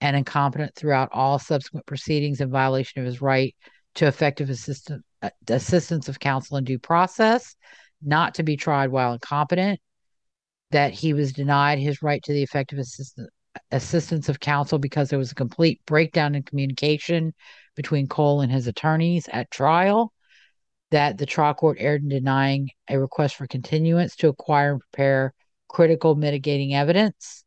and incompetent throughout all subsequent proceedings in violation of his right to effective assistance, uh, assistance of counsel and due process, not to be tried while incompetent, that he was denied his right to the effective assistance, assistance of counsel because there was a complete breakdown in communication between Cole and his attorneys at trial, that the trial court erred in denying a request for continuance to acquire and prepare critical mitigating evidence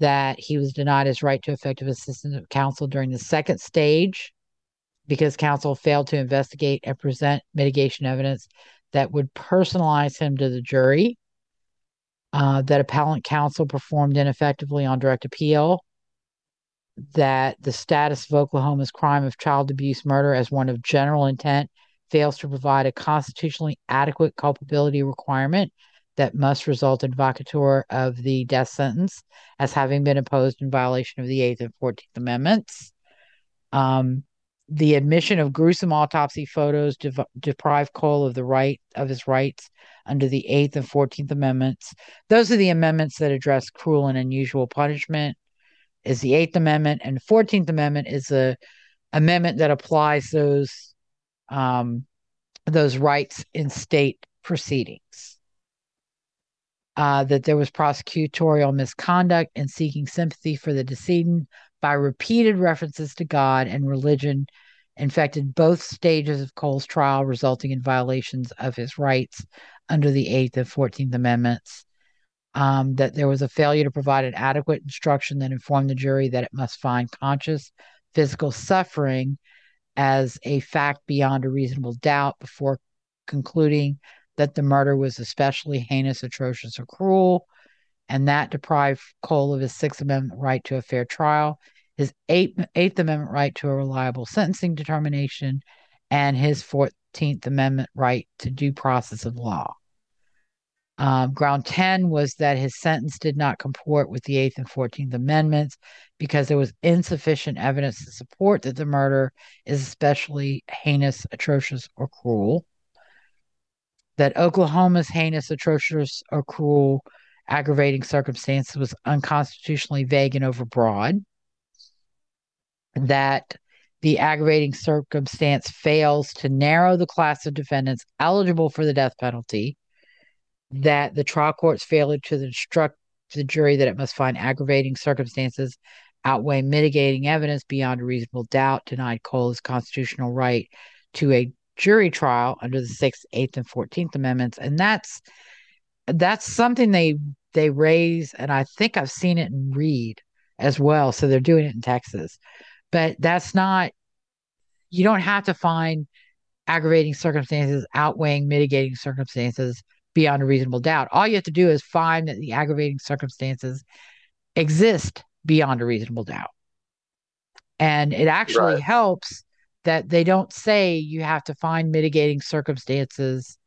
that he was denied his right to effective assistance of counsel during the second stage because counsel failed to investigate and present mitigation evidence that would personalize him to the jury, uh, that appellant counsel performed ineffectively on direct appeal, that the status of Oklahoma's crime of child abuse murder as one of general intent fails to provide a constitutionally adequate culpability requirement that must result in vacatur of the death sentence as having been imposed in violation of the Eighth and Fourteenth Amendments. Um, the admission of gruesome autopsy photos dev- deprive Cole of the right of his rights under the Eighth and Fourteenth Amendments. Those are the amendments that address cruel and unusual punishment. Is the Eighth Amendment and the Fourteenth Amendment is a amendment that applies those um, those rights in state proceedings uh, that there was prosecutorial misconduct in seeking sympathy for the decedent by repeated references to God and religion infected both stages of Cole's trial, resulting in violations of his rights under the Eighth and Fourteenth Amendments. Um, that there was a failure to provide an adequate instruction that informed the jury that it must find conscious physical suffering as a fact beyond a reasonable doubt before concluding that the murder was especially heinous, atrocious, or cruel, and that deprived Cole of his Sixth Amendment right to a fair trial, his Eighth, Eighth Amendment right to a reliable sentencing determination, and his Fourteenth Amendment right to due process of law. Um, ground 10 was that his sentence did not comport with the Eighth and Fourteenth Amendments because there was insufficient evidence to support that the murder is especially heinous, atrocious, or cruel that Oklahoma's heinous, atrocious, or cruel aggravating circumstances was unconstitutionally vague and overbroad, that the aggravating circumstance fails to narrow the class of defendants eligible for the death penalty, that the trial court's failure to instruct the jury that it must find aggravating circumstances outweigh mitigating evidence beyond a reasonable doubt. Denied Cole his constitutional right to a jury trial under the Sixth, Eighth, and Fourteenth Amendments, and that's that's something they they raise, and I think I've seen it in Reed as well. So they're doing it in Texas, but that's not. You don't have to find aggravating circumstances outweighing mitigating circumstances beyond a reasonable doubt. All you have to do is find that the aggravating circumstances exist beyond a reasonable doubt. And it actually right. helps that they don't say you have to find mitigating circumstances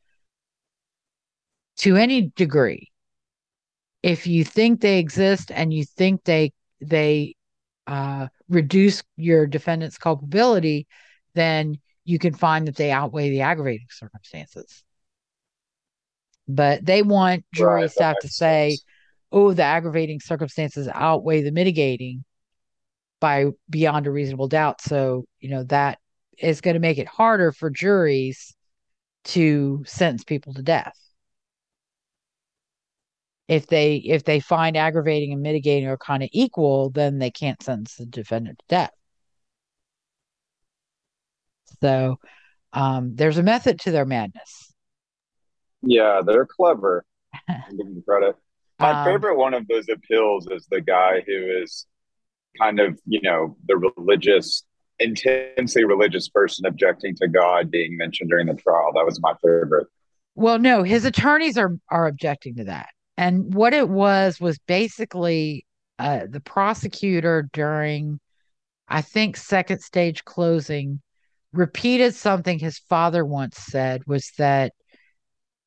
to any degree. If you think they exist and you think they they uh, reduce your defendant's culpability then you can find that they outweigh the aggravating circumstances. But they want jury right, staff to say oh the aggravating circumstances outweigh the mitigating by beyond a reasonable doubt. So you know that is going to make it harder for juries to sentence people to death. if they if they find aggravating and mitigating are kind of equal, then they can't sentence the defendant to death. So um, there's a method to their madness. Yeah, they're clever. give them credit. My Um, favorite one of those appeals is the guy who is kind of, you know, the religious, intensely religious person objecting to God being mentioned during the trial. That was my favorite. Well, no, his attorneys are are objecting to that. And what it was was basically uh, the prosecutor during, I think, second stage closing repeated something his father once said was that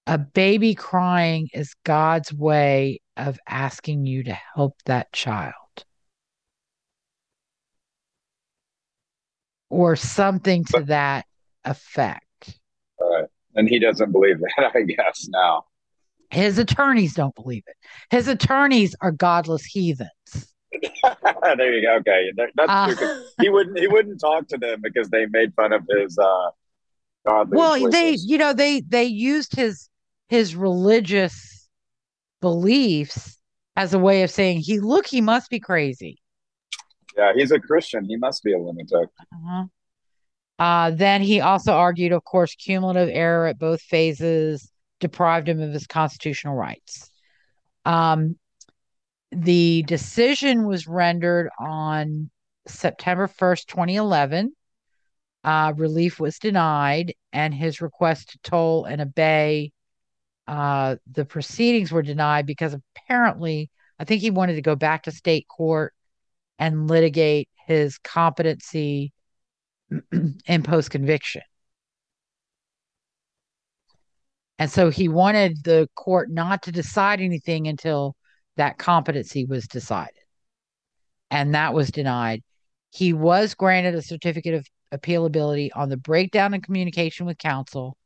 a baby crying is God's way of asking you to help that child. Or something to that effect. And he doesn't believe that, I guess, now. His attorneys don't believe it. His attorneys are godless heathens. there you go. Okay, that's Uh, He wouldn't. He wouldn't talk to them because they made fun of his uh, godly. well, they, you know, they they used his his religious beliefs as a way of saying he look he must be crazy. Yeah, he's a Christian. He must be a lunatic. Uh-huh. Uh, then he also argued, of course, cumulative error at both phases deprived him of his constitutional rights. Um, the decision was rendered on September 1st, 2011. Uh, relief was denied, and his request to toll and obey uh, the proceedings were denied because apparently, I think he wanted to go back to state court and litigate his competency in post conviction. And so he wanted the court not to decide anything until that competency was decided. And that was denied. He was granted a certificate of appealability on the breakdown in communication with counsel,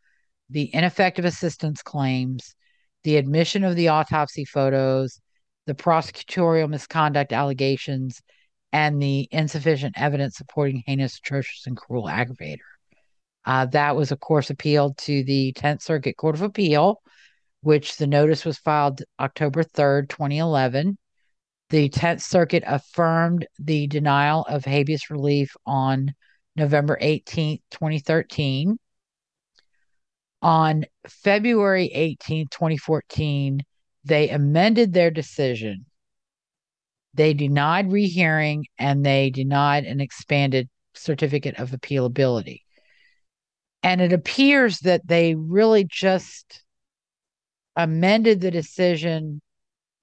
the ineffective assistance claims, the admission of the autopsy photos, the prosecutorial misconduct allegations, and the insufficient evidence supporting heinous, atrocious, and cruel aggravator. Uh, that was, of course, appealed to the 10th Circuit Court of Appeal, which the notice was filed October 3rd, 2011. The 10th Circuit affirmed the denial of habeas relief on November 18th, 2013. On February 18th, 2014, they amended their decision. They denied rehearing and they denied an expanded certificate of appealability. And it appears that they really just amended the decision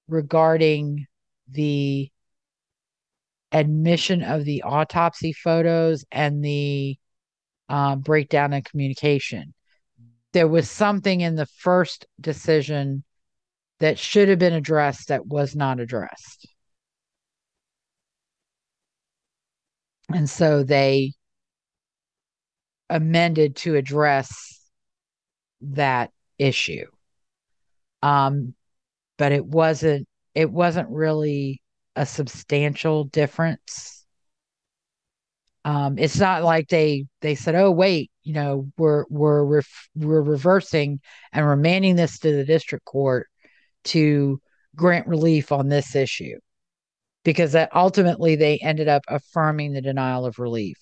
regarding the admission of the autopsy photos and the uh, breakdown in communication. There was something in the first decision that should have been addressed that was not addressed. And so they amended to address that issue. Um, but it wasn't it wasn't really a substantial difference. Um, it's not like they they said, "Oh, wait, you know, we're we're ref- we're reversing and remanding this to the district court to grant relief on this issue," because that ultimately they ended up affirming the denial of relief.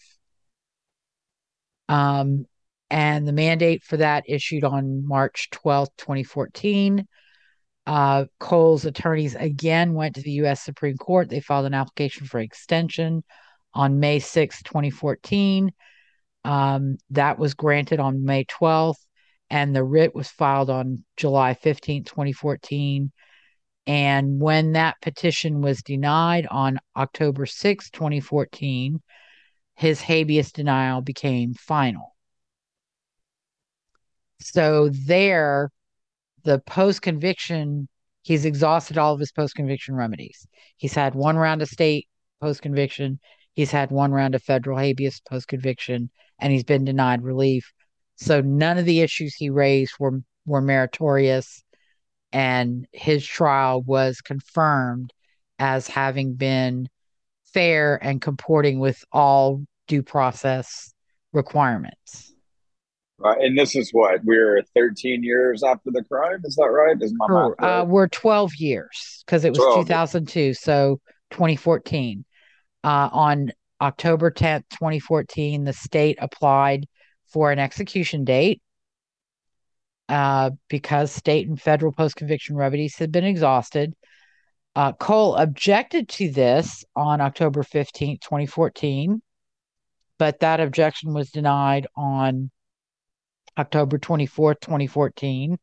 Um, and the mandate for that issued on March twelfth, 2014. Uh, Cole's attorneys again went to the U.S. Supreme Court. They filed an application for extension on May 6, 2014. Um, that was granted on May 12th, and the writ was filed on July 15, 2014. And when that petition was denied on October 6, 2014, his habeas denial became final. So there, the post conviction, he's exhausted all of his post conviction remedies. He's had one round of state post conviction, he's had one round of federal habeas post conviction, and he's been denied relief. So none of the issues he raised were were meritorious, and his trial was confirmed as having been fair and comporting with all due process requirements. Right, and this is what we're 13 years after the crime. Is that right? Is my math uh, we're 12 years because it was 12. 2002, so 2014. Uh, on October 10th, 2014, the state applied for an execution date uh, because state and federal post conviction remedies had been exhausted. Uh, Cole objected to this on October 15th, 2014, but that objection was denied on October 24th, 2014.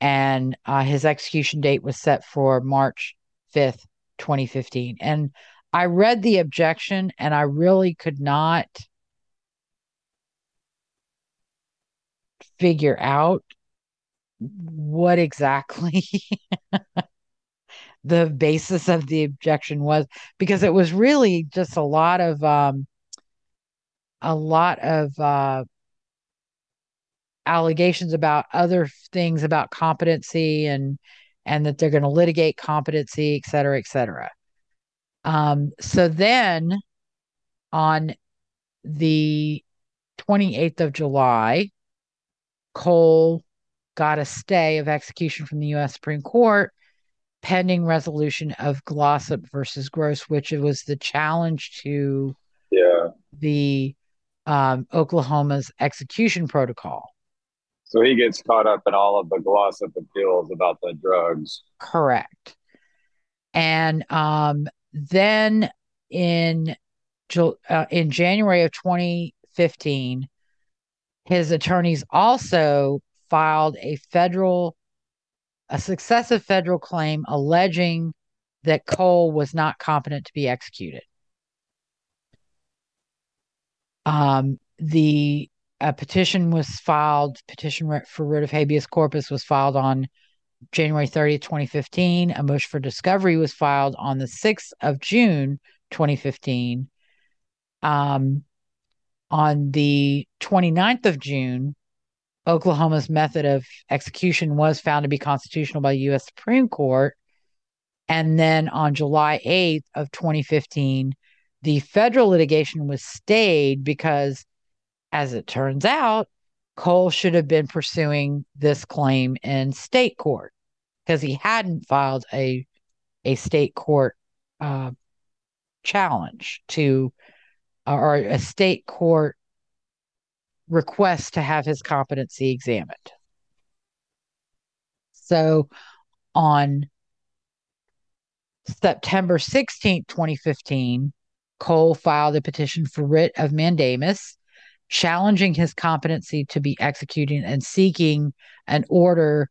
And uh, his execution date was set for March 5th, 2015. And I read the objection and I really could not figure out what exactly the basis of the objection was because it was really just a lot of um a lot of uh allegations about other things about competency and and that they're going to litigate competency et cetera et cetera. Um so then on the 28th of july cole got a stay of execution from the U.S. Supreme Court pending resolution of Glossip versus Gross, which was the challenge to yeah the um, Oklahoma's execution protocol. So he gets caught up in all of the Glossip appeals about the drugs. Correct. And um, then in uh, in January of 2015, his attorneys also filed a federal, a successive federal claim alleging that Cole was not competent to be executed. Um, the a petition was filed, petition for writ of habeas corpus was filed on January 30th, 2015. A motion for discovery was filed on the 6th of June, 2015. Um, on the 29th of June, Oklahoma's method of execution was found to be constitutional by the U.S. Supreme Court. And then on July 8th of 2015, the federal litigation was stayed because, as it turns out, Cole should have been pursuing this claim in state court because he hadn't filed a a state court uh, challenge to or a state court request to have his competency examined. So on September 16, 2015, Cole filed a petition for writ of mandamus challenging his competency to be executing and seeking an order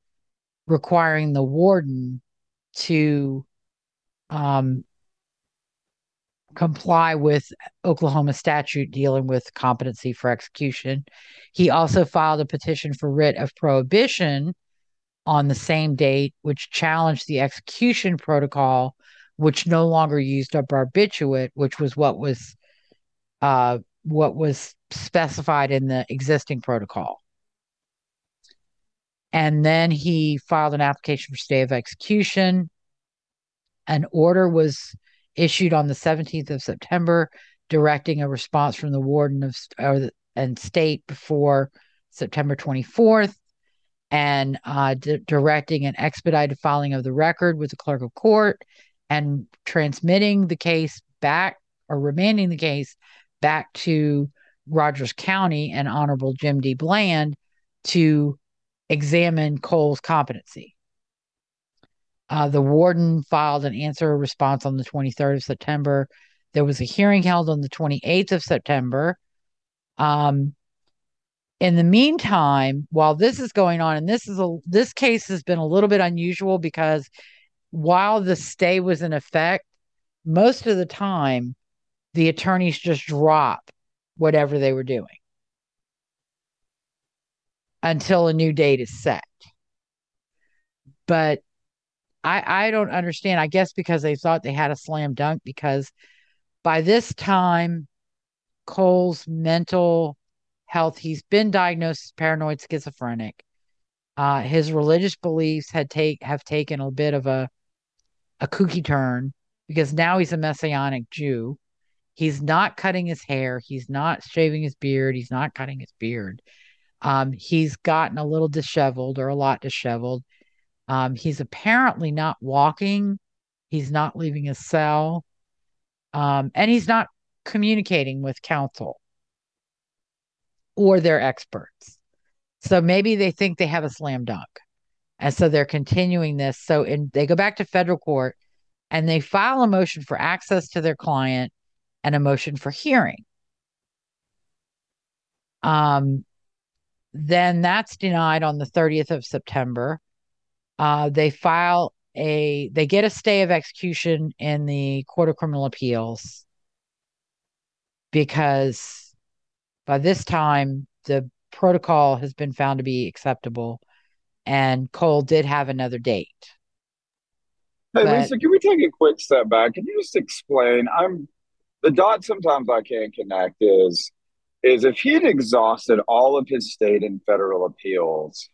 requiring the warden to um, comply with Oklahoma statute dealing with competency for execution. He also filed a petition for writ of prohibition on the same date, which challenged the execution protocol, which no longer used a barbiturate, which was what was uh, what was specified in the existing protocol. And then he filed an application for stay of execution. An order was issued on the 17th of September, directing a response from the warden of or, and state before September 24th, and uh, d- directing an expedited filing of the record with the clerk of court and transmitting the case back or remanding the case back to Rogers County and Honorable Jim D. Bland to examine Cole's competency. Uh, the warden filed an answer response on the 23rd of September. There was a hearing held on the 28th of September. Um, in the meantime, while this is going on, and this is a this case has been a little bit unusual because while the stay was in effect, most of the time the attorneys just drop whatever they were doing until a new date is set. But I I don't understand. I guess because they thought they had a slam dunk because by this time Cole's mental health, he's been diagnosed as paranoid schizophrenic. Uh, his religious beliefs had take have taken a bit of a a kooky turn because now he's a messianic Jew. He's not cutting his hair. He's not shaving his beard. He's not cutting his beard. Um, he's gotten a little disheveled or a lot disheveled. Um, he's apparently not walking. He's not leaving his cell. Um, and he's not communicating with counsel or their experts. So maybe they think they have a slam dunk. And so they're continuing this. So in, they go back to federal court and they file a motion for access to their client and a motion for hearing. Um, then that's denied on the 30th of September. Uh, they file a, they get a stay of execution in the Court of Criminal Appeals because by this time the protocol has been found to be acceptable and Cole did have another date. Hey, but, Lisa, can we take a quick step back? Can you just explain? I'm the dot sometimes I can't connect is is if he had exhausted all of his state and federal appeals,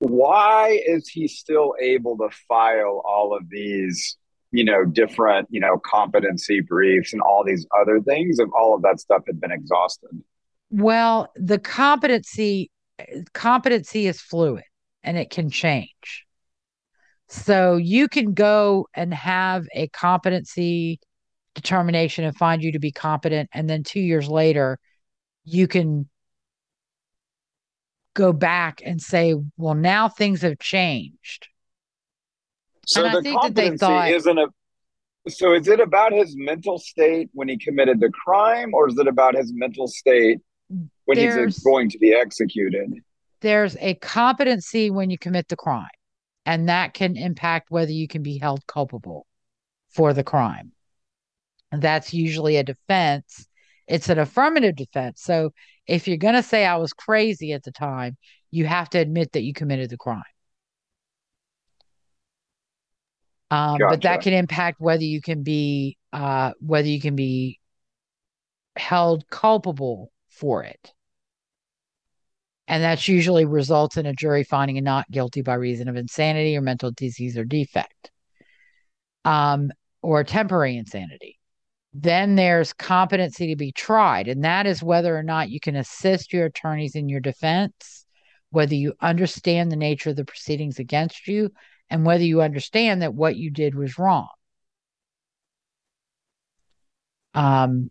why is he still able to file all of these, you know, different, you know, competency briefs and all these other things if all of that stuff had been exhausted? Well, the competency competency is fluid and it can change. So you can go and have a competency determination and find you to be competent. And then two years later, you can go back and say, well, now things have changed. So and the competency thought, isn't a. So is it about his mental state when he committed the crime, or is it about his mental state when he's going to be executed? There's a competency when you commit the crime, and that can impact whether you can be held culpable for the crime. And that's usually a defense. It's an affirmative defense. So if you're going to say I was crazy at the time, you have to admit that you committed the crime. Um, gotcha. But that can impact whether you can be uh, whether you can be held culpable for it. And that's usually results in a jury finding a not guilty by reason of insanity or mental disease or defect, um, or temporary insanity. Then there's competency to be tried, and that is whether or not you can assist your attorneys in your defense, whether you understand the nature of the proceedings against you, and whether you understand that what you did was wrong. Um,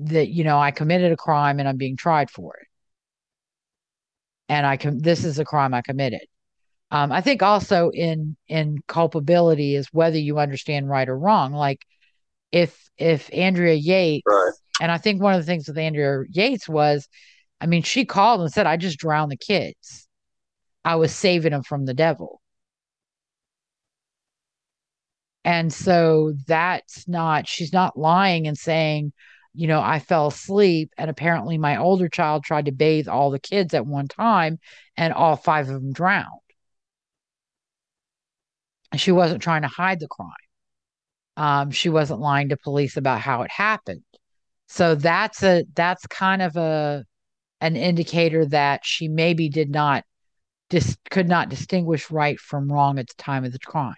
that you know, I committed a crime and I'm being tried for it, and I can. This is a crime I committed. Um, I think also in in culpability is whether you understand right or wrong. Like if if Andrea Yates right. and I think one of the things with Andrea Yates was, I mean, she called and said, I just drowned the kids. I was saving them from the devil. And so that's not, she's not lying and saying, you know, I fell asleep and apparently my older child tried to bathe all the kids at one time and all five of them drowned. And she wasn't trying to hide the crime um, she wasn't lying to police about how it happened. So that's a that's kind of a an indicator that she maybe did not dis, could not distinguish right from wrong at the time of the crime.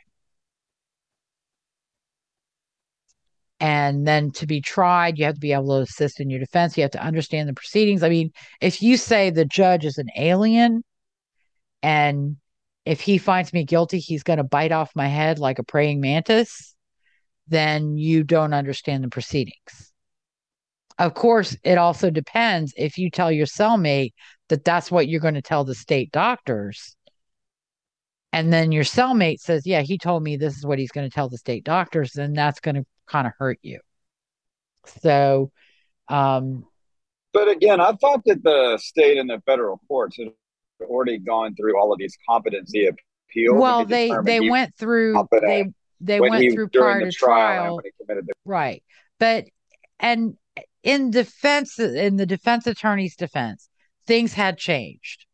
And then to be tried, you have to be able to assist in your defense. You have to understand the proceedings. I mean, if you say the judge is an alien and if he finds me guilty, he's going to bite off my head like a praying mantis, then you don't understand the proceedings. Of course, it also depends if you tell your cellmate that that's what you're going to tell the state doctors. And then your cellmate says, Yeah, he told me this is what he's going to tell the state doctors, then that's going to kind of hurt you. So, um, but again, I thought that the state and the federal courts had already gone through all of these competency appeals. Well, they they went through they they went he, through prior to trial, trial. the- right. But and in defense in the defense attorney's defense things had changed.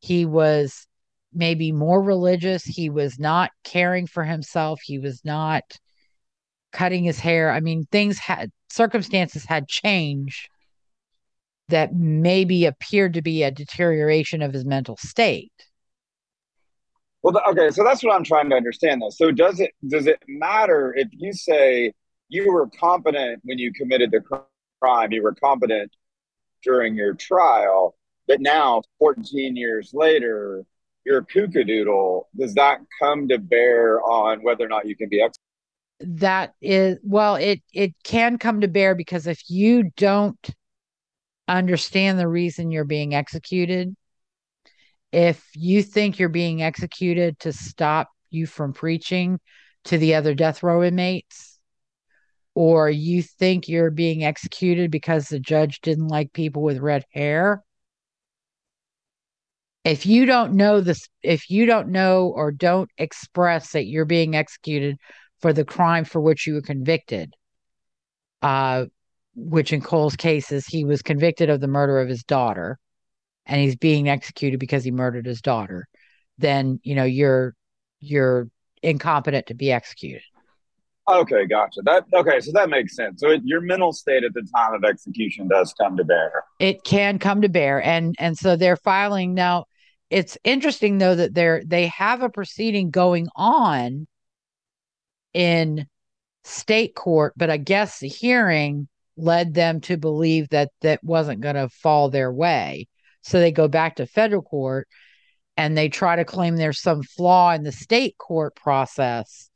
He was maybe more religious. He was not caring for himself. He was not cutting his hair. I mean things had circumstances had changed that maybe appeared to be a deterioration of his mental state well, okay, so that's what I'm trying to understand though. So does it does it matter if you say you were competent when you committed the crime, you were competent during your trial, but now 14 years later, you're a kookadoodle. Does that come to bear on whether or not you can be executed? That is well, it it can come to bear because if you don't understand the reason you're being executed, if you think you're being executed to stop you from preaching to the other death row inmates, or you think you're being executed because the judge didn't like people with red hair, if you don't know this, if you don't know or don't express that you're being executed for the crime for which you were convicted, uh, which in Cole's cases, he was convicted of the murder of his daughter and he's being executed because he murdered his daughter, then you know you're you're incompetent to be executed. Okay, gotcha. That okay, so that makes sense. So it, your mental state at the time of execution does come to bear. It can come to bear, and and so they're filing now. It's interesting though that they're they have a proceeding going on in state court, but I guess the hearing led them to believe that that wasn't going to fall their way. So they go back to federal court and they try to claim there's some flaw in the state court process.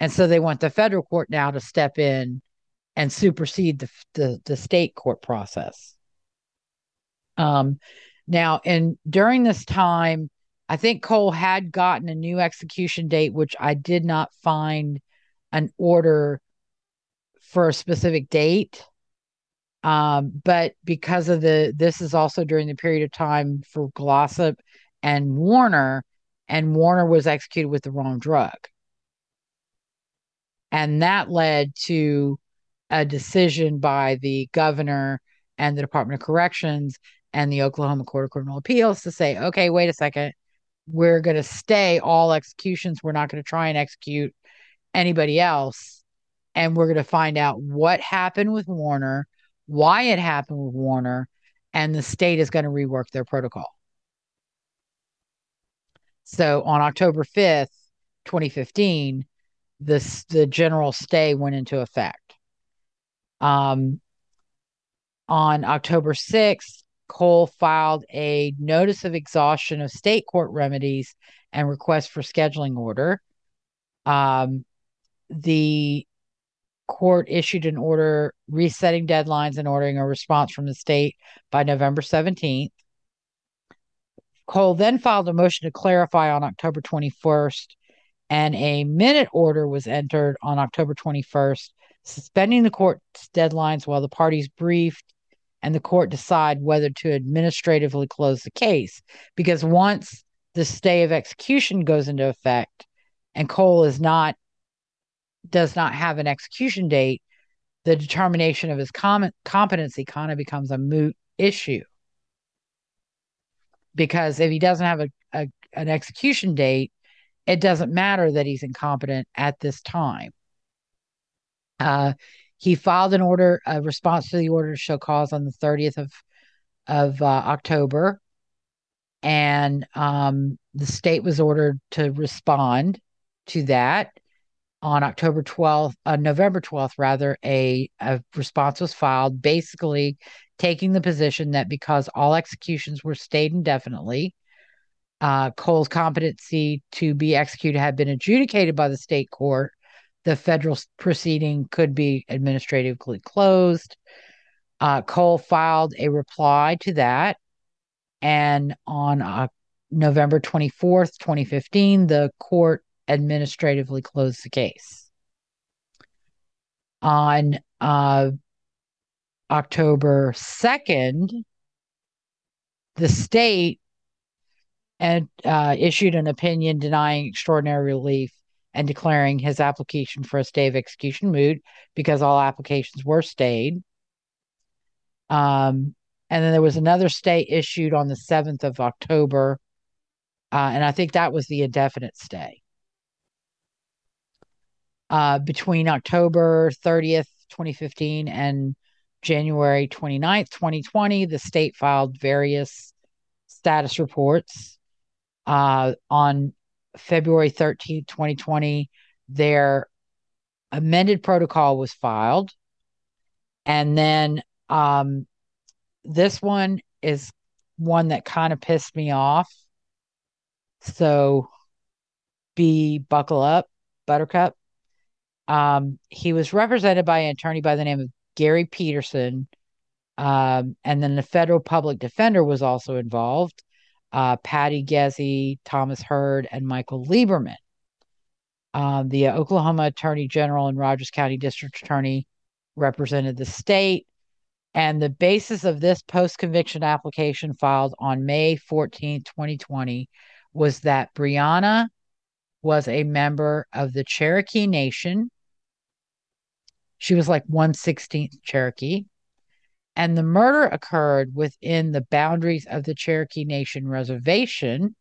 And so they want the federal court now to step in and supersede the the, the state court process. Um, now, and during this time, I think Cole had gotten a new execution date, which I did not find an order for a specific date. Um, but because of the, this is also during the period of time for Glossip and Warner, and Warner was executed with the wrong drug. And that led to a decision by the governor and the Department of Corrections and the Oklahoma Court of Criminal Appeals to say, okay, wait a second, we're going to stay all executions. We're not going to try and execute anybody else. And we're going to find out what happened with Warner why it happened with Warner, and the state is going to rework their protocol. So on October 5th, 2015, this the general stay went into effect. Um, on October 6th, Cole filed a notice of exhaustion of state court remedies and request for scheduling order. Um, the court issued an order resetting deadlines and ordering a response from the state by November 17th. Cole then filed a motion to clarify on October 21st, and a minute order was entered on October 21st, suspending the court's deadlines while the parties briefed and the court decide whether to administratively close the case. Because once the stay of execution goes into effect and Cole is not does not have an execution date, the determination of his com- competency kind of becomes a moot issue. Because if he doesn't have a, a an execution date, it doesn't matter that he's incompetent at this time. Uh, he filed an order, a response to the order to show cause on the 30th of of uh, October, and um, the state was ordered to respond to that on October 12th, uh, November 12th, rather, a, a response was filed basically taking the position that because all executions were stayed indefinitely, uh, Cole's competency to be executed had been adjudicated by the state court, the federal proceeding could be administratively closed. Uh, Cole filed a reply to that. And on uh, November 24th, 2015, the court administratively close the case. On uh, October 2nd, the state and, uh, issued an opinion denying extraordinary relief and declaring his application for a stay of execution moot because all applications were stayed. Um, and then there was another stay issued on the 7th of October. Uh, and I think that was the indefinite stay uh, between October 30th, 2015 and January 29th, 2020, the state filed various status reports. Uh, on February 13th, 2020, their amended protocol was filed. And then um, this one is one that kind of pissed me off. So be buckle up, Buttercup. Um, he was represented by an attorney by the name of Gary Peterson. Um, and then the federal public defender was also involved. Uh, Patty Ghezzi, Thomas Hird, and Michael Lieberman. Um, the Oklahoma Attorney General and Rogers County District Attorney represented the state. And the basis of this post conviction application filed on May 14, 2020, was that Brianna was a member of the Cherokee Nation. She was like 116th Cherokee. And the murder occurred within the boundaries of the Cherokee Nation reservation.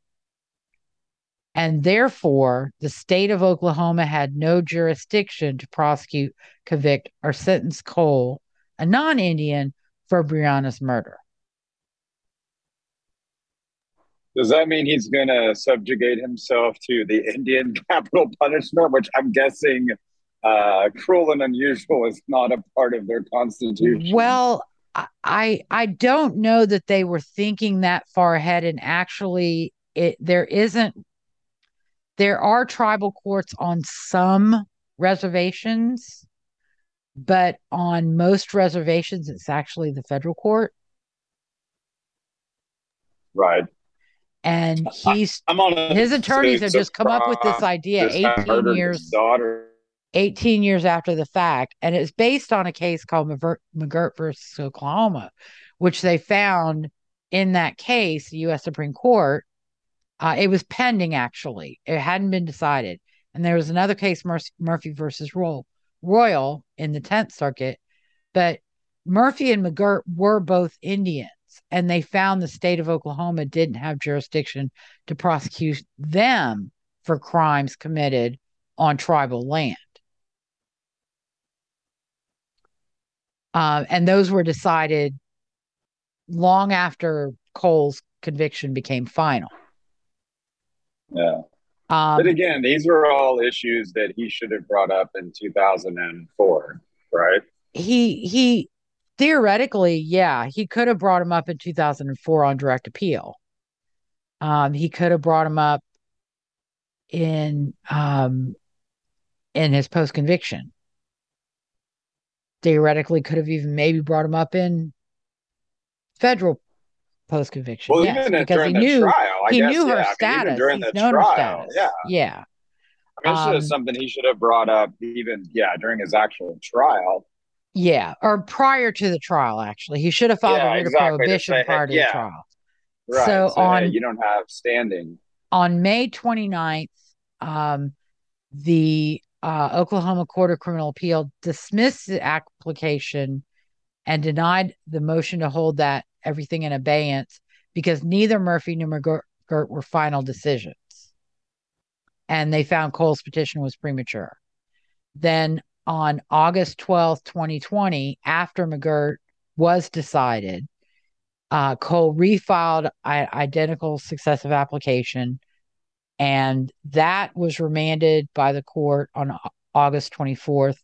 And therefore, the state of Oklahoma had no jurisdiction to prosecute, convict, or sentence Cole a non Indian, for Brianna's murder. Does that mean he's going to subjugate himself to the Indian capital punishment, which I'm guessing uh, cruel and unusual is not a part of their constitution? Well, I I don't know that they were thinking that far ahead, and actually, it there isn't. There are tribal courts on some reservations, but on most reservations, it's actually the federal court. Right. And he's I'm on his attorneys have just come up with this idea 18 years daughter 18 years after the fact and it's based on a case called McGirt versus Oklahoma which they found in that case the US Supreme Court uh, it was pending actually it hadn't been decided and there was another case Murphy versus Royal Royal in the 10th Circuit, but Murphy and McGirt were both Indians, and they found the state of Oklahoma didn't have jurisdiction to prosecute them for crimes committed on tribal land. Uh, and those were decided long after Cole's conviction became final. Yeah. Um, but again, these were all issues that he should have brought up in 2004, right? He he theoretically, yeah, he could have brought him up in 2004 on direct appeal. Um, he could have brought him up in um in his post conviction. Theoretically, could have even maybe brought him up in federal post conviction. Well, yes, even because he knew trial, he guess, knew her yeah, status. I mean, during He's the trial, yeah, yeah. I mean, this um, is something he should have brought up even, yeah, during his actual trial. Yeah, or prior to the trial. Actually, he should have filed yeah, a writ exactly, of prohibition say, prior to yeah. the trial. Right. So, so on, hey, you don't have standing. On May 29th, um, the uh, Oklahoma Court of Criminal Appeal dismissed the application and denied the motion to hold that everything in abeyance because neither Murphy nor McGirt were final decisions. And they found Cole's petition was premature. Then on August 12th, 2020, after McGirt was decided, uh, Cole refiled an identical successive application, and that was remanded by the court on August 24th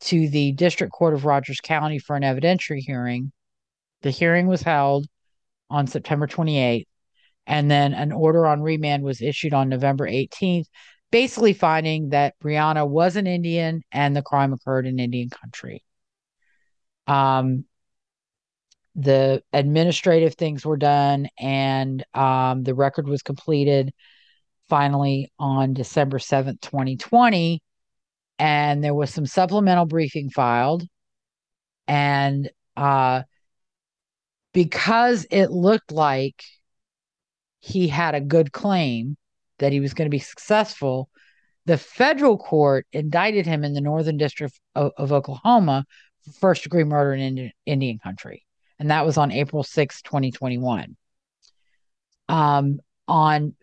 to the District Court of Rogers County for an evidentiary hearing. The hearing was held on September 28th, and then an order on remand was issued on November 18th, basically finding that Brianna was an Indian and the crime occurred in Indian country. Um, the administrative things were done, and um, the record was completed finally on December 7th, 2020 and there was some supplemental briefing filed. And uh because it looked like he had a good claim that he was going to be successful the federal court indicted him in the northern district of, of oklahoma for first degree murder in Indian, indian country. And that was on april 6 2021 um on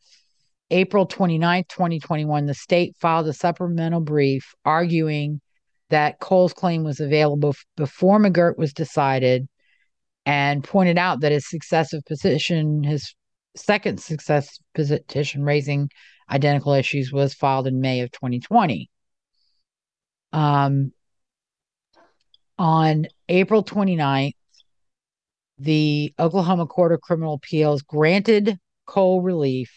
April 29, 2021, the state filed a supplemental brief arguing that Cole's claim was available before McGirt was decided and pointed out that his successive petition, his second successive petition raising identical issues, was filed in May of 2020. Um, on April 29th, the Oklahoma Court of Criminal Appeals granted Cole relief,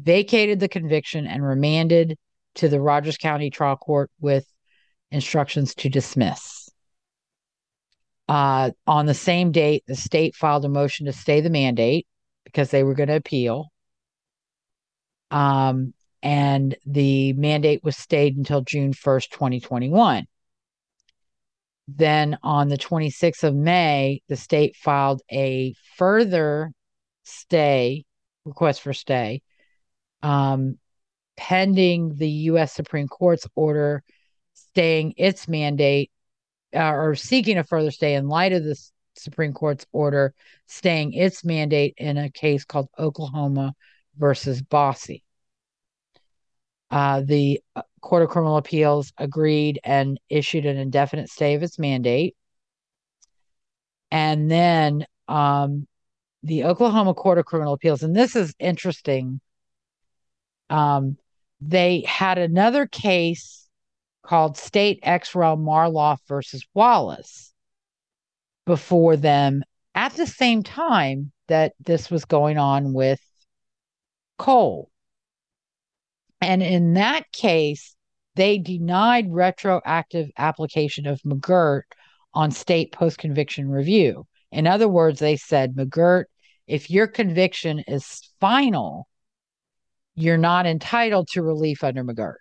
vacated the conviction, and remanded to the Rogers County Trial Court with instructions to dismiss. Uh, on the same date, the state filed a motion to stay the mandate because they were going to appeal. Um, and the mandate was stayed until June 1st, 2021. Then on the 26th of May, the state filed a further stay request for stay um, pending the U.S. Supreme Court's order staying its mandate uh, or seeking a further stay in light of the Supreme Court's order staying its mandate in a case called Oklahoma versus Bosse. Uh, the uh, Court of Criminal Appeals agreed and issued an indefinite stay of its mandate. And then um, the Oklahoma Court of Criminal Appeals, and this is interesting. Um, they had another case called State Ex Rel Matloff versus Wallace before them at the same time that this was going on with Cole. And in that case, they denied retroactive application of McGirt on state post conviction review. In other words, they said, McGirt, if your conviction is final, you're not entitled to relief under McGirt.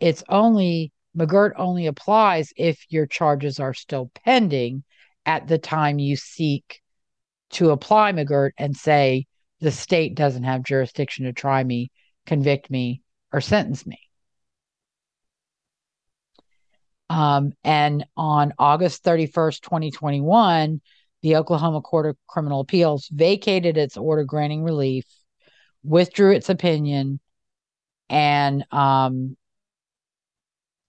It's only, McGirt only applies if your charges are still pending at the time you seek to apply McGirt and say, the state doesn't have jurisdiction to try me, convict me, or sentence me. Um, and on August 31st, 2021, the Oklahoma Court of Criminal Appeals vacated its order granting relief, withdrew its opinion, and um,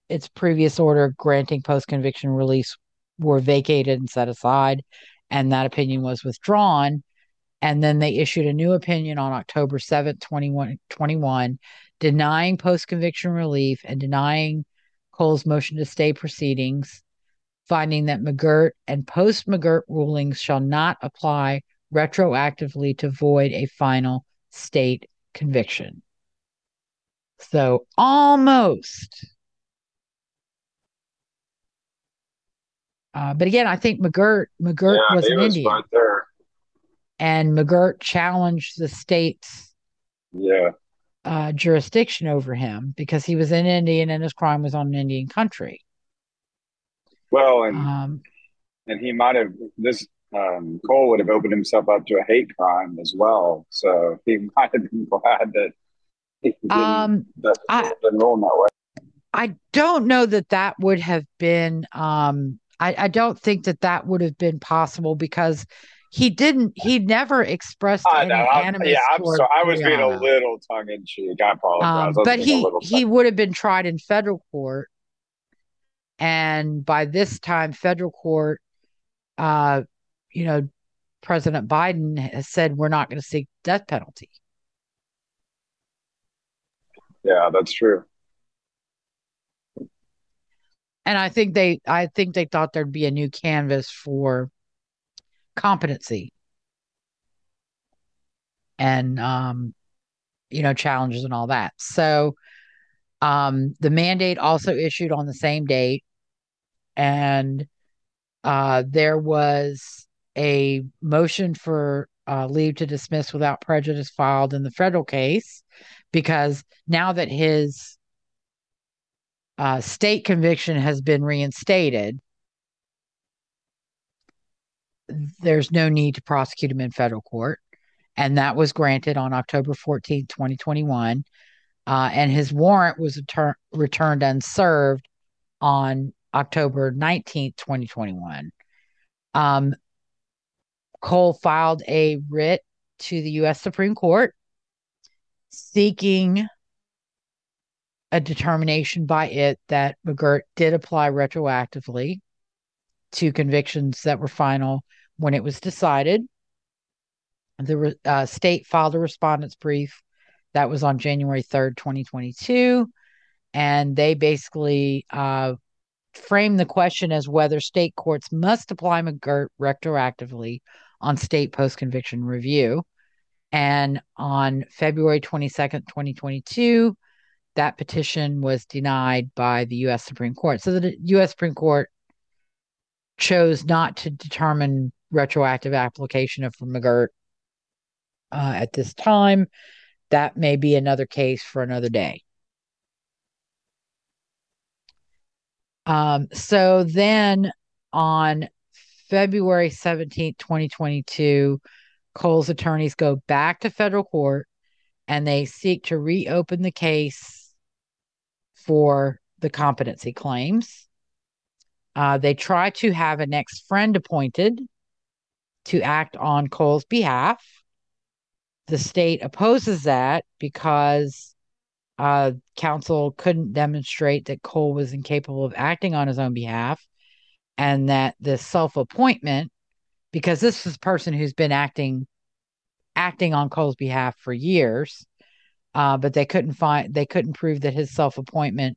its previous order granting post conviction release were vacated and set aside, and that opinion was withdrawn. And then they issued a new opinion on October 7th, 2021, denying post conviction relief and denying Cole's motion to stay proceedings, finding that McGirt and post McGirt rulings shall not apply retroactively to void a final state conviction. So almost. Uh, but again, I think McGirt McGirt yeah, was an was Indian. And McGirt challenged the state's yeah uh, jurisdiction over him because he was an Indian and his crime was on an Indian country. Well, and um, and he might have this um, Cole would have opened himself up to a hate crime as well, so he might have been glad that he didn't, um, that I, didn't roll that way. I don't know that that would have been. Um, I, I don't think that that would have been possible because he didn't he never expressed I know, any animus yeah i'm sorry i was being a little tongue-in-cheek i apologize um, but he he would have been tried in federal court and by this time federal court uh you know president biden has said we're not going to seek death penalty. Yeah that's true. And i think they i think they thought there'd be a new canvas for competency and um, you know challenges and all that. So um, the mandate also issued on the same date, and uh, there was a motion for uh, leave to dismiss without prejudice filed in the federal case because now that his uh, state conviction has been reinstated, there's no need to prosecute him in federal court. And that was granted on October 14, 2021. Uh, and his warrant was retur- returned unserved on October 19th, 2021. Um, Cole filed a writ to the U.S. Supreme Court seeking a determination by it that McGirt did apply retroactively to convictions that were final when it was decided. The uh, state filed a respondent's brief that was on January 3rd, 2022. And they basically uh, framed the question as whether state courts must apply McGirt retroactively on state post conviction review. And on February 22nd, 2022, that petition was denied by the U.S. Supreme Court. So the U.S. Supreme Court chose not to determine retroactive application of McGirt uh, at this time. That may be another case for another day. Um, so then on February 17th, 2022, Cole's attorneys go back to federal court and they seek to reopen the case for the competency claims. Uh, they try to have a next friend appointed to act on Cole's behalf. The state opposes that because uh, counsel couldn't demonstrate that Cole was incapable of acting on his own behalf and that the self appointment, because this is a person who's been acting acting on Cole's behalf for years, uh, but they couldn't find they couldn't prove that his self appointment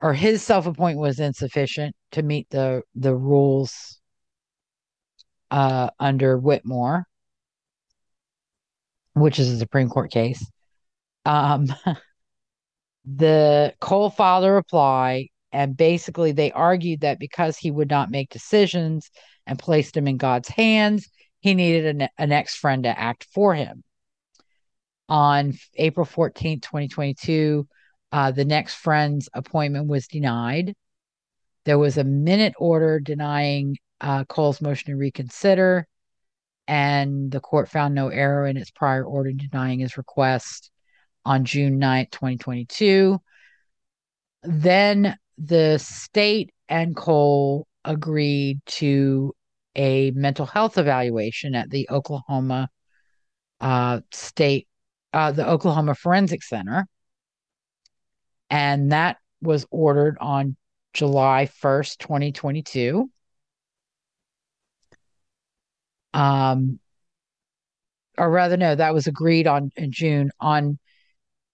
or his self appointment was insufficient to meet the the rules uh, under Whitmore, which is a Supreme Court case. Um, the Cole filed a reply, and basically they argued that because he would not make decisions and placed him in God's hands, he needed an, an ex friend to act for him. On April 14, 2022, uh, the next friend's appointment was denied. There was a minute order denying uh, Cole's motion to reconsider, and the court found no error in its prior order denying his request on June 9th, 2022. Then the state and Cole agreed to a mental health evaluation at the Oklahoma uh, State, uh, the Oklahoma Forensic Center. And that was ordered on July 1st, 2022. Um, or rather, no, that was agreed on in June. On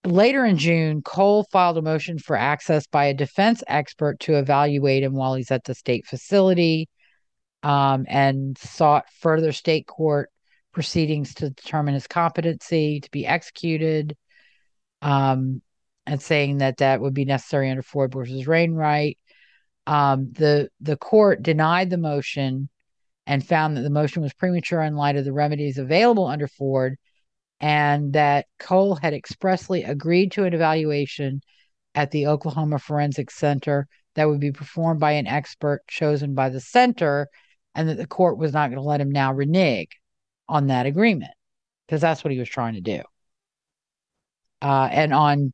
later in June, Cole filed a motion for access by a defense expert to evaluate him while he's at the state facility um, and sought further state court proceedings to determine his competency to be executed um, and saying that that would be necessary under Ford versus Wainwright. Um, the the court denied the motion and found that the motion was premature in light of the remedies available under Ford and that Cole had expressly agreed to an evaluation at the Oklahoma Forensic Center that would be performed by an expert chosen by the center, and that the court was not going to let him now renege on that agreement because that's what he was trying to do. Uh, and on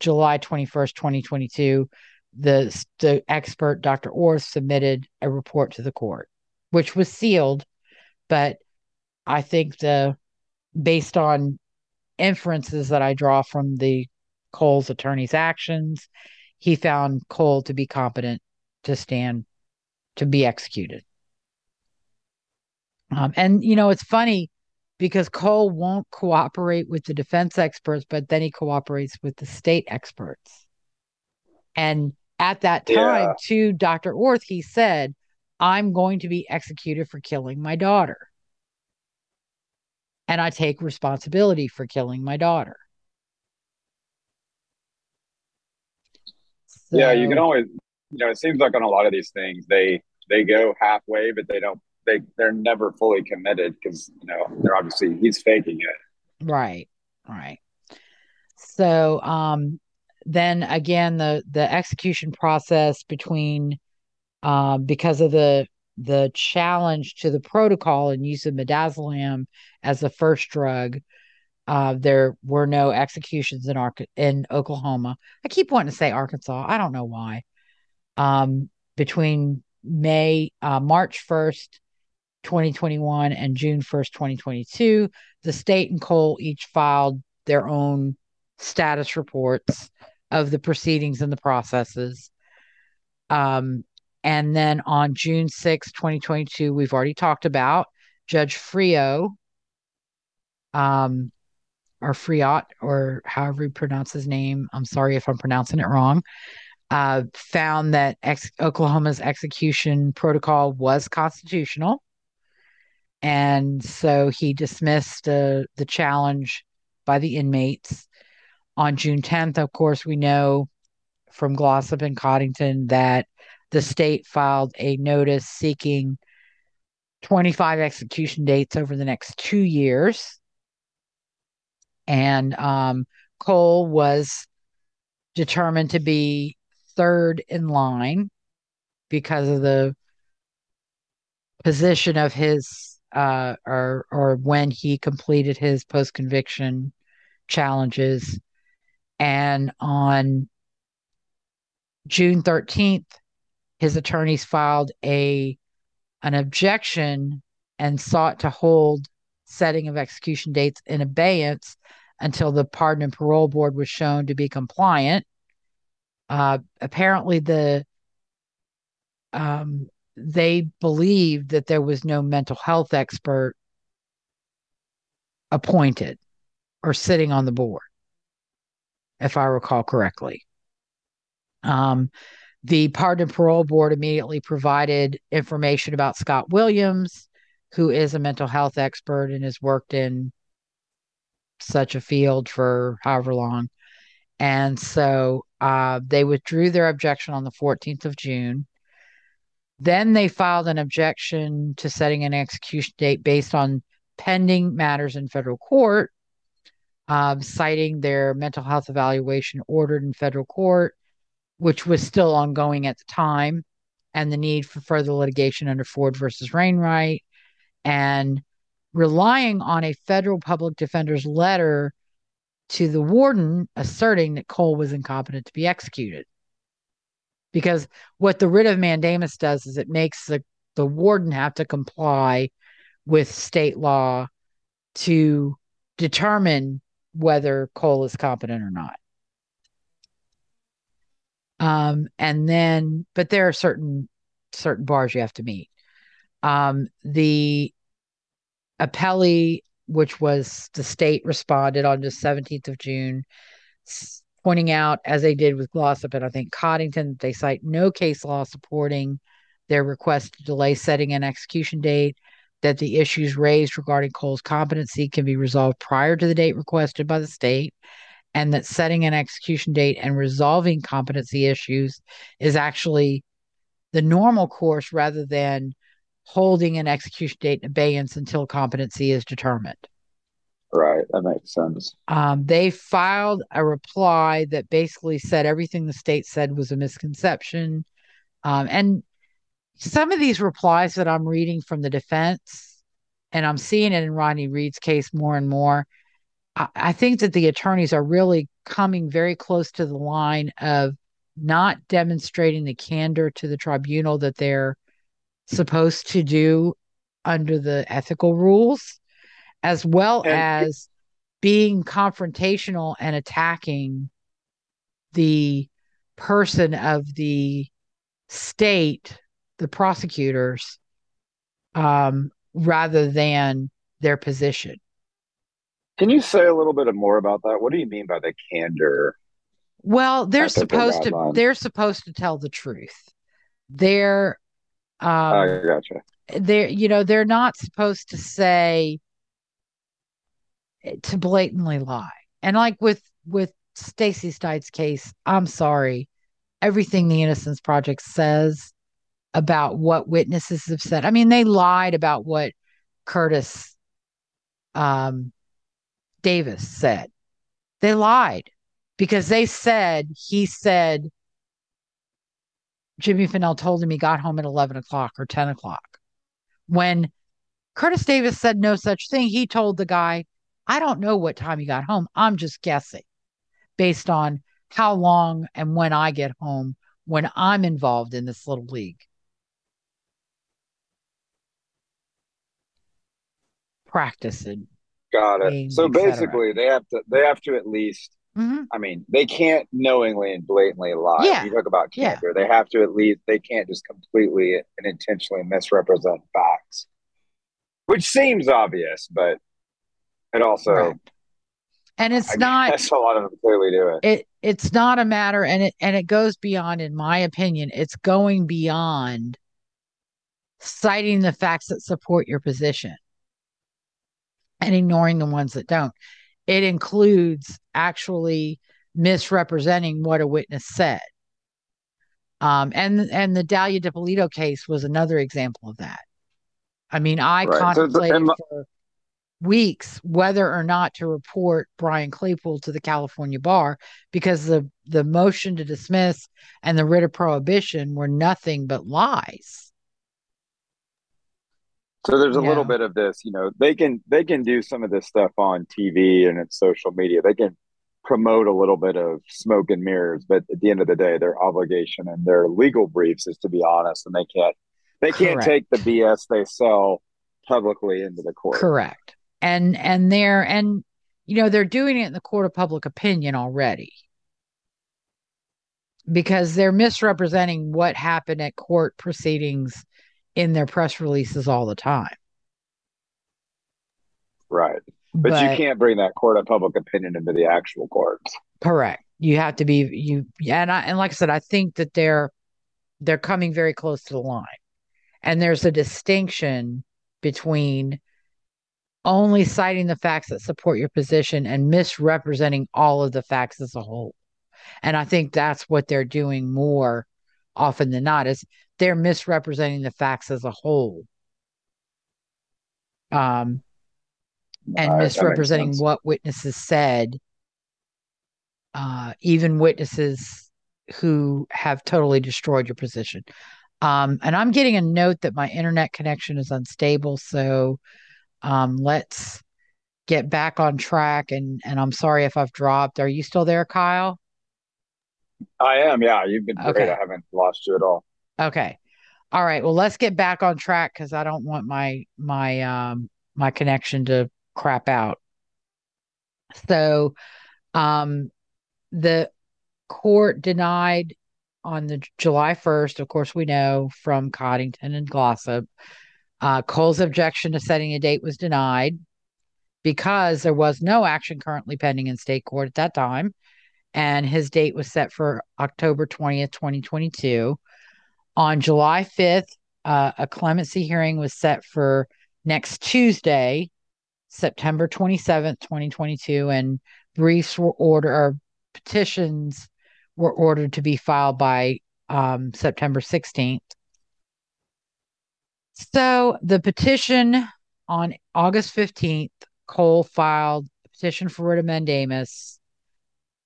July 21st, 2022, the, the expert, Dr. Orth, submitted a report to the court, which was sealed, but I think the based on inferences that I draw from the Cole's attorney's actions, he found Cole to be competent to stand to be executed. Um, and you know, it's funny because Cole won't cooperate with the defense experts, but then he cooperates with the state experts. And at that time, yeah. to Dr. Orth, he said, I'm going to be executed for killing my daughter and I take responsibility for killing my daughter. So, yeah, you can always, you know, it seems like on a lot of these things they they go halfway, but they don't they they're never fully committed because you know they're obviously he's faking it. Right, right. So um, then again, the the execution process between uh, because of the the challenge to the protocol and use of midazolam as the first drug. Uh, there were no executions in Ar- in Oklahoma. I keep wanting to say Arkansas. I don't know why. Um, between May, uh, March 1st, 2021 and June 1st, 2022, the state and Cole each filed their own status reports of the proceedings and the processes. Um, and then on June 6, 2022, we've already talked about Judge Frio, um, or Friot, or however you pronounce his name. I'm sorry if I'm pronouncing it wrong. uh, found that ex- Oklahoma's execution protocol was constitutional. And so he dismissed uh, the challenge by the inmates. On June 10th, of course, we know from Glossip and Coddington that the state filed a notice seeking 25 execution dates over the next two years. And um, Cole was determined to be third in line because of the position of his uh, or or when he completed his post conviction challenges and on June 13th his attorneys filed a an objection and sought to hold setting of execution dates in abeyance until the pardon and parole board was shown to be compliant uh, apparently, the um, they believed that there was no mental health expert appointed or sitting on the board, if I recall correctly. Um, the Pardon and Parole Board immediately provided information about Scott Williams, who is a mental health expert and has worked in such a field for however long. And so uh, they withdrew their objection on the 14th of June. Then they filed an objection to setting an execution date based on pending matters in federal court, uh, citing their mental health evaluation ordered in federal court, which was still ongoing at the time, and the need for further litigation under Ford versus Wainwright, and relying on a federal public defender's letter to the warden asserting that Cole was incompetent to be executed. Because what the writ of mandamus does is it makes the, the warden have to comply with state law to determine whether Cole is competent or not. Um, and then, but there are certain certain bars you have to meet. Um, the appellee which was the state responded on the 17th of June, pointing out, as they did with Glossip and I think Coddington, they cite no case law supporting their request to delay setting an execution date, that the issues raised regarding Cole's competency can be resolved prior to the date requested by the state, and that setting an execution date and resolving competency issues is actually the normal course rather than holding an execution date in abeyance until competency is determined. Right, that makes sense. Um, they filed a reply that basically said everything the state said was a misconception. Um, and some of these replies that I'm reading from the defense, and I'm seeing it in Rodney Reed's case more and more, I, I think that the attorneys are really coming very close to the line of not demonstrating the candor to the tribunal that they're supposed to do under the ethical rules, as well and as being confrontational and attacking the person of the state, the prosecutors, um, rather than their position. Can you say a little bit more about that? What do you mean by the candor? Well, they're supposed to they're supposed to tell the truth. They're um, I gotcha. They're you know they're not supposed to say to blatantly lie. And like with with Stacey Stites' case, I'm sorry, everything the Innocence Project says about what witnesses have said. I mean, they lied about what Curtis um, Davis said. They lied because they said he said Jimmy Fennell told him he got home at 11 o'clock or 10 o'clock. When Curtis Davis said no such thing, he told the guy, I don't know what time he got home. I'm just guessing based on how long and when I get home when I'm involved in this little league. Practicing. Got it. So basically, they have to they have to at least Mm-hmm. I mean, they can't knowingly and blatantly lie. Yeah. You talk about candor. Yeah. They have to at least, they can't just completely and intentionally misrepresent facts, which seems obvious, but it also. Right. And it's I not guess a lot of them clearly do it. it it's not a matter and it and it goes beyond in my opinion it's going beyond citing the facts that support your position and ignoring the ones that don't it includes actually misrepresenting what a witness said um and and the Dalia Dippolito case was another example of that i mean i Right. The- contemplated for weeks whether or not to report Brian Claypool to the California bar because the the motion to dismiss and the writ of prohibition were nothing but lies. So there's a Yeah. little bit of this, you know, they can they can do some of this stuff on TV and in social media. They can promote a little bit of smoke and mirrors, but at the end of the day, their obligation and their legal briefs is to be honest, and they can't they can't Correct. take the BS they sell publicly into the court. Correct. And and they're and you know they're doing it in the court of public opinion already. Because they're misrepresenting what happened at court proceedings in their press releases all the time. Right. But, you can't bring that court of public opinion into the actual courts. Correct. You have to be you and I and like I said, I think that they're they're coming very close to the line. And there's a distinction between only citing the facts that support your position and misrepresenting all of the facts as a whole. And I think that's what they're doing more often than not is they're misrepresenting the facts as a whole. Um and right, misrepresenting what witnesses said, uh, even witnesses who have totally destroyed your position. Um, and I'm getting a note that my internet connection is unstable, so um, let's get back on track. And and I'm sorry if I've dropped. Are you still there, Kyle? I am, yeah. You've been great. Okay. I haven't lost you at all. Okay. All right. Well, let's get back on track because I don't want my my um my connection to crap out. So, um, the court denied on the July 1st, of course, we know from Coddington and Glossip, uh, Cole's objection to setting a date was denied because there was no action currently pending in state court at that time. And his date was set for October 20th, 2022. On July 5th, uh, a clemency hearing was set for next Tuesday, September 27th, 2022, and briefs were ordered or petitions were ordered to be filed by um, September 16th. So the petition on August 15th, Cole filed a petition for writ of mandamus,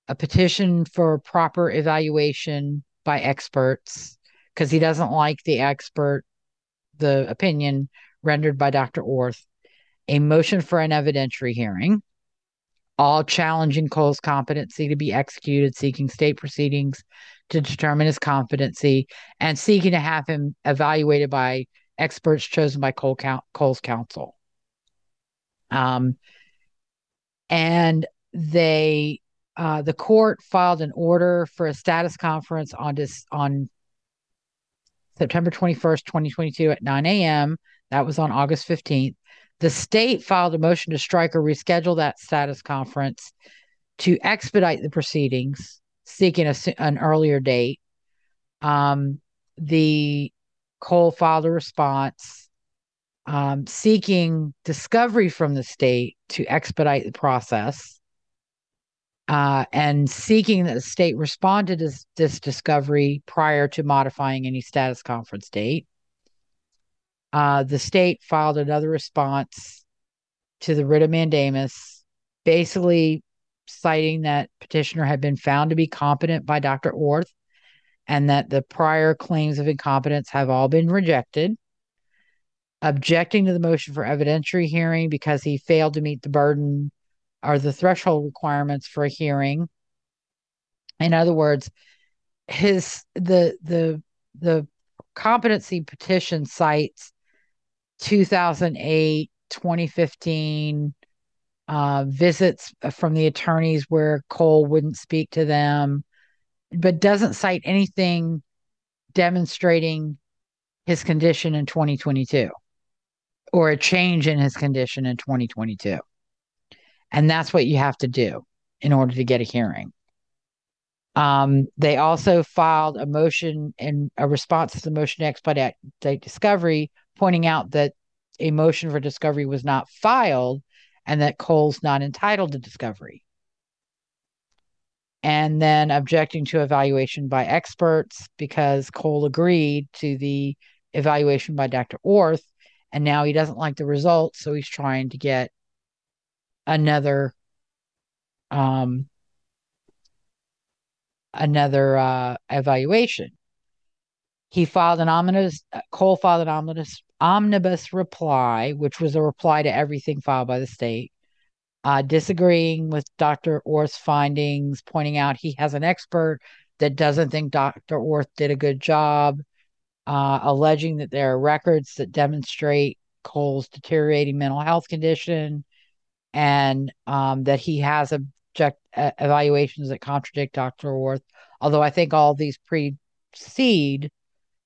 a petition for proper evaluation by experts because he doesn't like the expert, the opinion rendered by Dr. Orth, a motion for an evidentiary hearing, all challenging Cole's competency to be executed, seeking state proceedings to determine his competency, and seeking to have him evaluated by experts chosen by Cole Cole's counsel. Um, and they, uh, the court filed an order for a status conference on on September 21st, 2022 at 9 a.m. That was on August 15th. The state filed a motion to strike or reschedule that status conference to expedite the proceedings, seeking a, an earlier date. Um, the Cole filed a response um, seeking discovery from the state to expedite the process. Uh, and seeking that the state respond to this, this discovery prior to modifying any status conference date. Uh, the state filed another response to the writ of mandamus, basically citing that petitioner had been found to be competent by Dr. Orth and that the prior claims of incompetence have all been rejected. Objecting to the motion for evidentiary hearing because he failed to meet the burden or the threshold requirements for a hearing. In other words, his the the the competency petition cites 2008 2015 uh, visits from the attorneys where cole wouldn't speak to them but doesn't cite anything demonstrating his condition in 2022 or a change in his condition in 2022 And that's what you have to do in order to get a hearing. Um, they also filed a motion in a response to the motion to expedite discovery, pointing out that a motion for discovery was not filed and that Cole's not entitled to discovery. And then objecting to evaluation by experts because Cole agreed to the evaluation by Dr. Orth, and now he doesn't like the results, so he's trying to get another um another uh evaluation. He filed an omnibus Cole filed an omnibus omnibus reply, which was a reply to everything filed by the state, uh, disagreeing with Dr. Orth's findings, pointing out he has an expert that doesn't think Dr. Orth did a good job, uh, alleging that there are records that demonstrate Cole's deteriorating mental health condition and um, that he has object uh, evaluations that contradict Dr. Orth. Although I think all these precede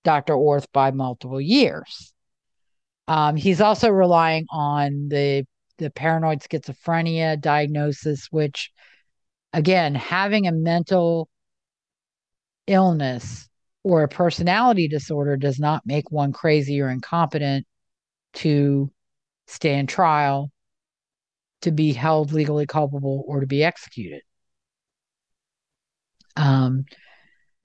Dr. Orth by multiple years. Um, he's also relying on the the paranoid schizophrenia diagnosis, which again, having a mental illness or a personality disorder does not make one crazy or incompetent to stand trial, to be held legally culpable, or to be executed. Um,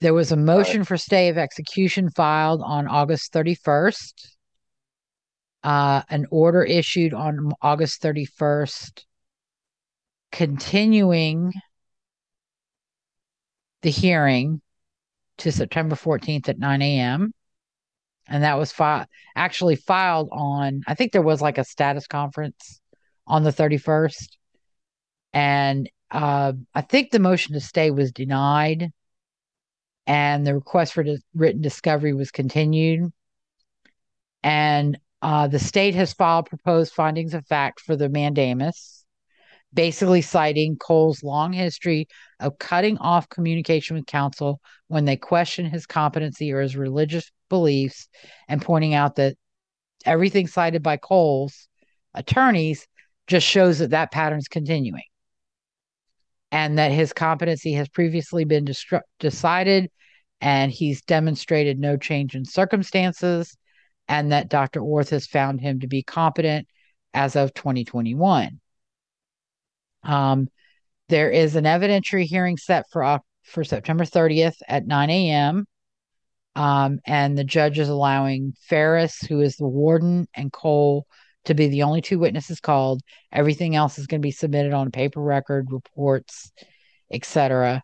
there was a motion for stay of execution filed on August 31st uh, an order issued on August 31st, continuing the hearing to September 14th at 9 a.m. And that was fi- actually filed on, I think there was like a status conference on the 31st. And uh, I think the motion to stay was denied and the request for written discovery was continued. And uh, the state has filed proposed findings of fact for the mandamus, basically citing Cole's long history of cutting off communication with counsel when they question his competency or his religious beliefs, and pointing out that everything cited by Cole's attorneys just shows that that pattern's continuing and that his competency has previously been destru- decided and he's demonstrated no change in circumstances and that Dr. Orth has found him to be competent as of 2021. Um, there is an evidentiary hearing set for for September 30th at 9 a.m. Um, and the judge is allowing Farris, who is the warden, and Cole to be the only two witnesses called. Everything else is going to be submitted on paper record, reports, etc.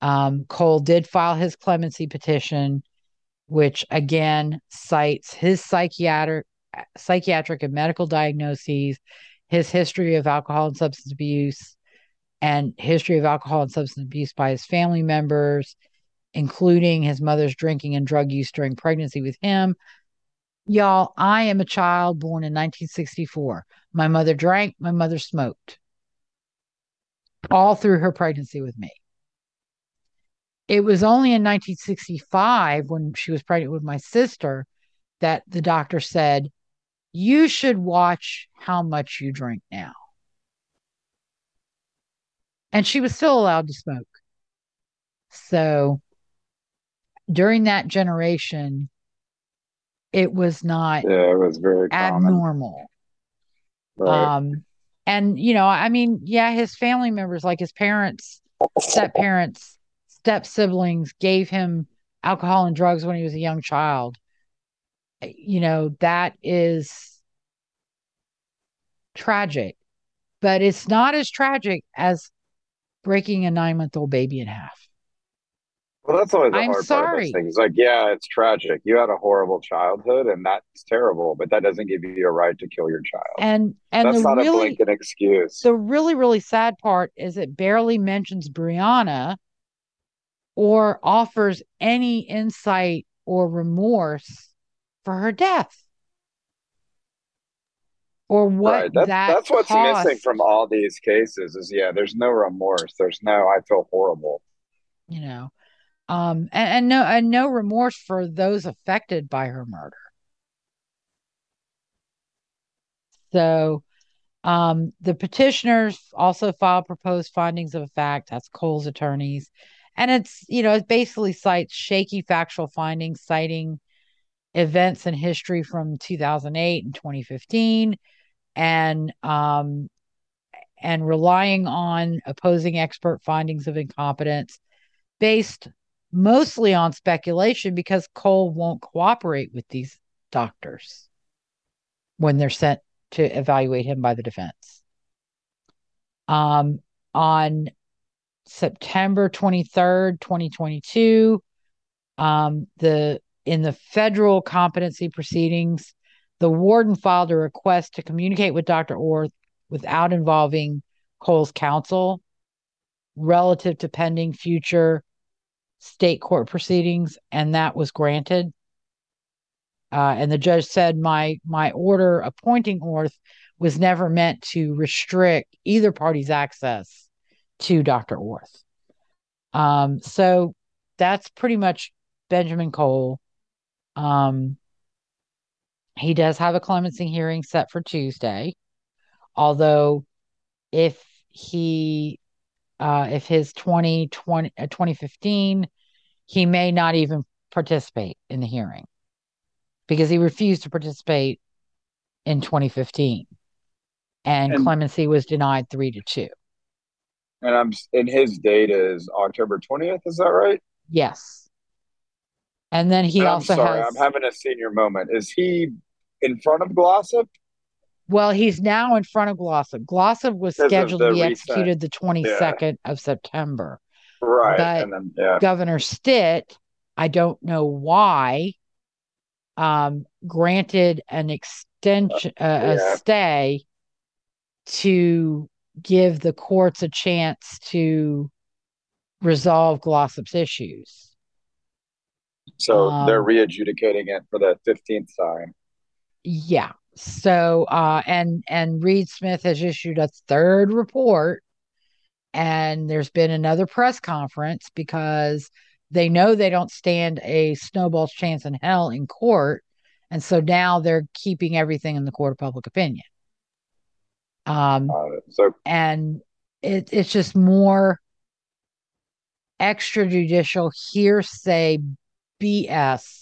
Um, Cole did file his clemency petition which again cites his psychiatric psychiatric and medical diagnoses, his history of alcohol and substance abuse, and history of alcohol and substance abuse by his family members, including his mother's drinking and drug use during pregnancy with him. Y'all, I am a child born in 1964. My mother drank, my mother smoked all through her pregnancy with me. It was only in 1965 when she was pregnant with my sister that the doctor said, You should watch how much you drink now. And she was still allowed to smoke. So during that generation, it was not yeah, it was very abnormal. Right. Um, and you know, I mean, yeah, his family members, like his parents, step parents, step siblings gave him alcohol and drugs when he was a young child. You know, that is tragic, but it's not as tragic as breaking a nine month old baby in half. Well, that's always the I'm hard sorry. part of those things. Like, yeah, it's tragic. You had a horrible childhood, and that's terrible. But that doesn't give you a right to kill your child. And and that's not really, a blanket excuse. The really really sad part is it barely mentions Brianna, or offers any insight or remorse for her death or what right. that that's what's cost. missing from all these cases is yeah there's no remorse there's no i feel horrible you know um and, and no and no remorse for those affected by her murder so Um, the petitioners also filed proposed findings of fact. That's Cole's attorneys. And it's, you know, it basically cites shaky factual findings, citing events in history from 2008 and 2015 and um and relying on opposing expert findings of incompetence based mostly on speculation because Cole won't cooperate with these doctors when they're sent to evaluate him by the defense. Um, on September 23rd, 2022, um, the in the federal competency proceedings, the warden filed a request to communicate with Dr. Orth without involving Cole's counsel relative to pending future state court proceedings, and that was granted. Uh, and the judge said my my order appointing Orth was never meant to restrict either party's access to Dr. Orth. Um, so that's pretty much Benjamin Cole. Um, he does have a clemency hearing set for Tuesday, although if he uh, if his 2020 uh, 2015 he may not even participate in the hearing because he refused to participate in 2015 and, and clemency was denied 3 to 2 and i'm in his date is october 20th is that right? Yes. And then he and also I'm sorry, has i'm having a senior moment. Is he in front of glossip well he's now in front of glossip glossip was scheduled to be executed the 22nd yeah. of september right but then, yeah. governor stitt i don't know why um, granted an extension, uh, yeah. a stay to give the courts a chance to resolve Glossip's issues. So um, they're readjudicating it for the 15th time. Yeah. So uh and and Reed Smith has issued a third report and there's been another press conference because they know they don't stand a snowball's chance in hell in court. And so now they're keeping everything in the court of public opinion. Um, uh, so, and it, it's just more extrajudicial hearsay BS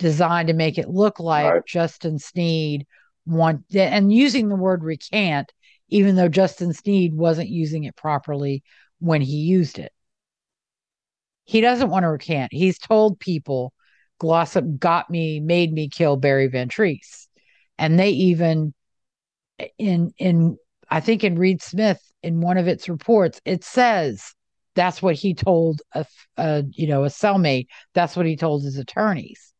designed to make it look like right. Justin Sneed want and using the word recant, even though Justin Sneed wasn't using it properly when he used it. He doesn't want to recant. He's told people Glossip got me, made me kill Barry Van Treese. And they even in in I think in Reed Smith in one of its reports, it says that's what he told a, a you know a cellmate. That's what he told his attorneys.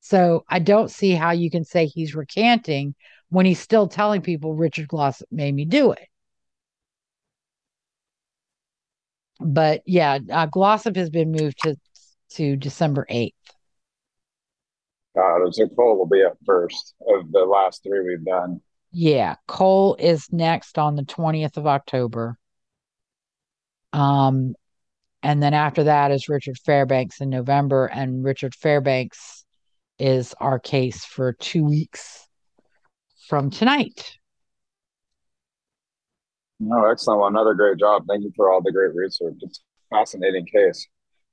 So I don't see how you can say he's recanting when he's still telling people Richard Glossip made me do it. but yeah, uh, Glossip has been moved to to December eighth. God, so Cole will be up first of the last three we've done. Yeah, Cole is next on the twentieth of October. Um, and then after that is Richard Fairbanks in November, and Richard Fairbanks is our case for two weeks from tonight. No, excellent. Well, another great job. Thank you for all the great research. It's a fascinating case.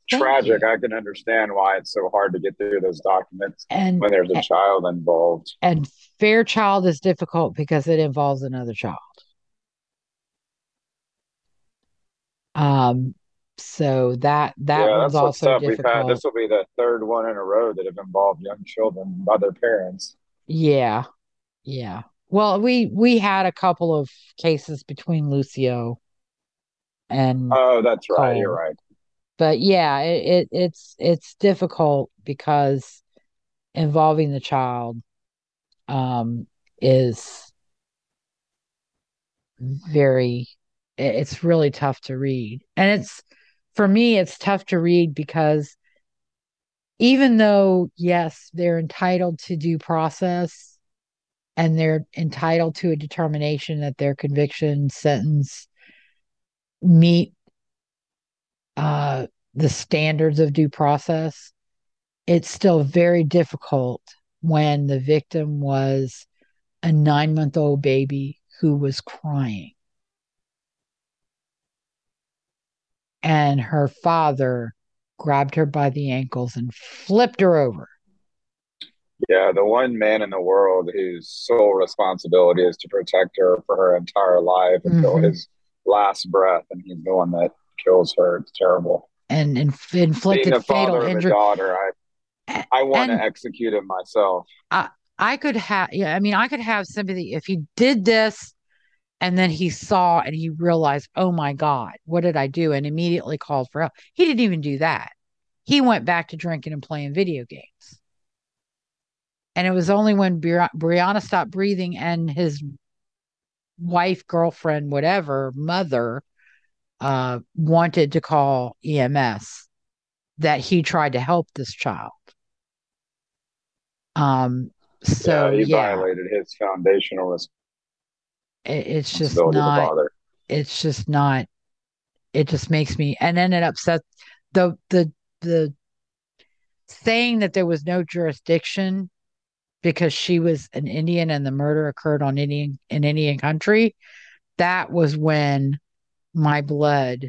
Thank Tragic. You. I can understand why it's so hard to get through those documents and when there's a and, child involved. And Fairchild is difficult because it involves another child. Um, so that that yeah, one's also difficult. Had, this will be the third one in a row that have involved young children by their parents. Yeah, yeah. Well, we we had a couple of cases between Lucio and Oh, that's right. Cole. You're right. But yeah, it, it it's it's difficult because involving the child um is very it's really tough to read. And it's for me it's tough to read because even though yes, they're entitled to due process and they're entitled to a determination that their conviction sentence meet uh, the standards of due process, it's still very difficult when the victim was a nine month old baby who was crying. And her father grabbed her by the ankles and flipped her over. Yeah, the one man in the world whose sole responsibility is to protect her for her entire life until Mhm. his last breath, and he's the one that kills her. It's terrible. and inf- Being inflicted fatal of a injury. daughter, I I want to execute him myself. I could have, yeah, I mean, I could have sympathy if he did this and then he saw and he realized, oh my God, what did I do? And immediately called for help. He didn't even do that. He went back to drinking and playing video games. And it was only when Bri- Brianna stopped breathing and his wife, girlfriend, whatever, mother, uh, wanted to call EMS that he tried to help this child. Um, so yeah, he yeah, violated his foundational it's just responsibility as a not it's just not it just makes me and then it upsets the the the saying that there was no jurisdiction because she was an Indian and the murder occurred on Indian in Indian country that was when my blood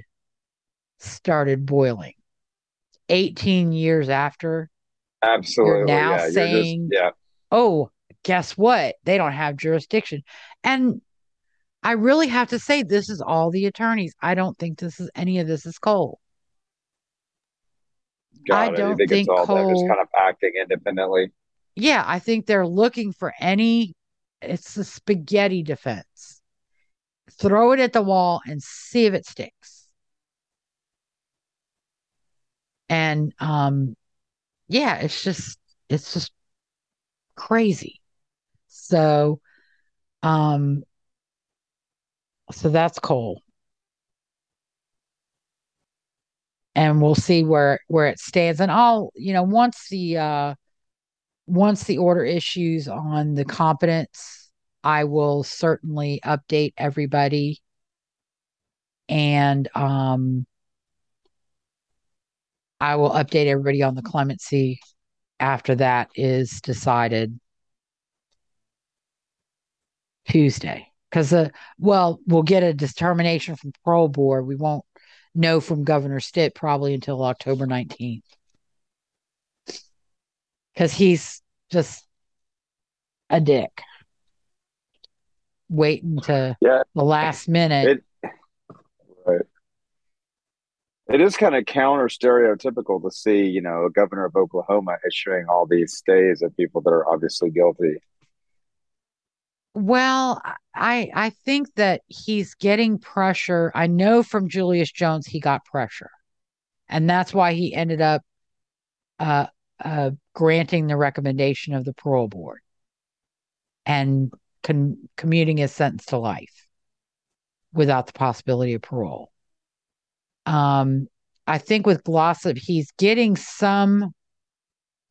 started boiling 18 years after Absolutely. now yeah, saying- just, yeah. oh, guess what? They don't have jurisdiction. And I really have to say, this is all the attorneys. I don't think this is any of this is Cole. Got I it. Don't think, think it's all them just kind of acting independently. Yeah, I think they're looking for any, it's the spaghetti defense. Throw it at the wall and see if it sticks. And um yeah, it's just it's just crazy. So um so that's Cole. And we'll see where where it stands. And I'll, you know, once the uh once the order issues on the competence, I will certainly update everybody. And um I will update everybody on the clemency after that is decided Tuesday. Because the uh, well, we'll get a determination from parole board. We won't know from Governor Stitt probably until October 19th. Because he's just a dick. Waiting to Yeah. the last minute. It right. It is kind of counter stereotypical to see, you know, a governor of Oklahoma issuing all these stays of people that are obviously guilty. Well, I I think that he's getting pressure. I know from Julius Jones he got pressure. And that's why he ended up uh uh granting the recommendation of the parole board and con- commuting his sentence to life without the possibility of parole. Um I think with Glossip he's getting some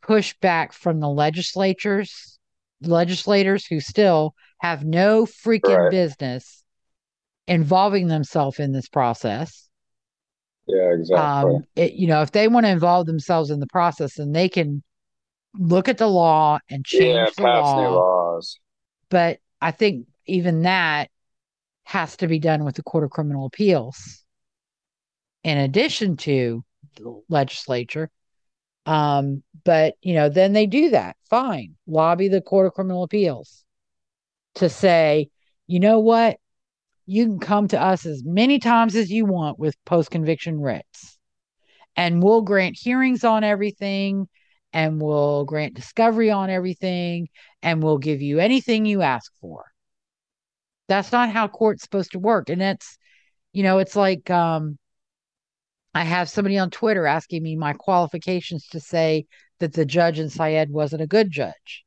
pushback from the legislatures legislators who still have no freaking Right. business involving themselves in this process. Yeah, exactly. Um, it, you know, if they want to involve themselves in the process, then they can look at the law and change yeah, the pass new laws. But I think even that has to be done with the Court of Criminal Appeals, in addition to the legislature. Um, but you know, then they do that. Fine, lobby the Court of Criminal Appeals to say, you know what, you can come to us as many times as you want with post conviction writs, and we'll grant hearings on everything, and we'll grant discovery on everything, and we'll give you anything you ask for. That's not how court's supposed to work, and that's, you know, it's like um, I have somebody on Twitter asking me my qualifications to say that the judge in Syed wasn't a good judge.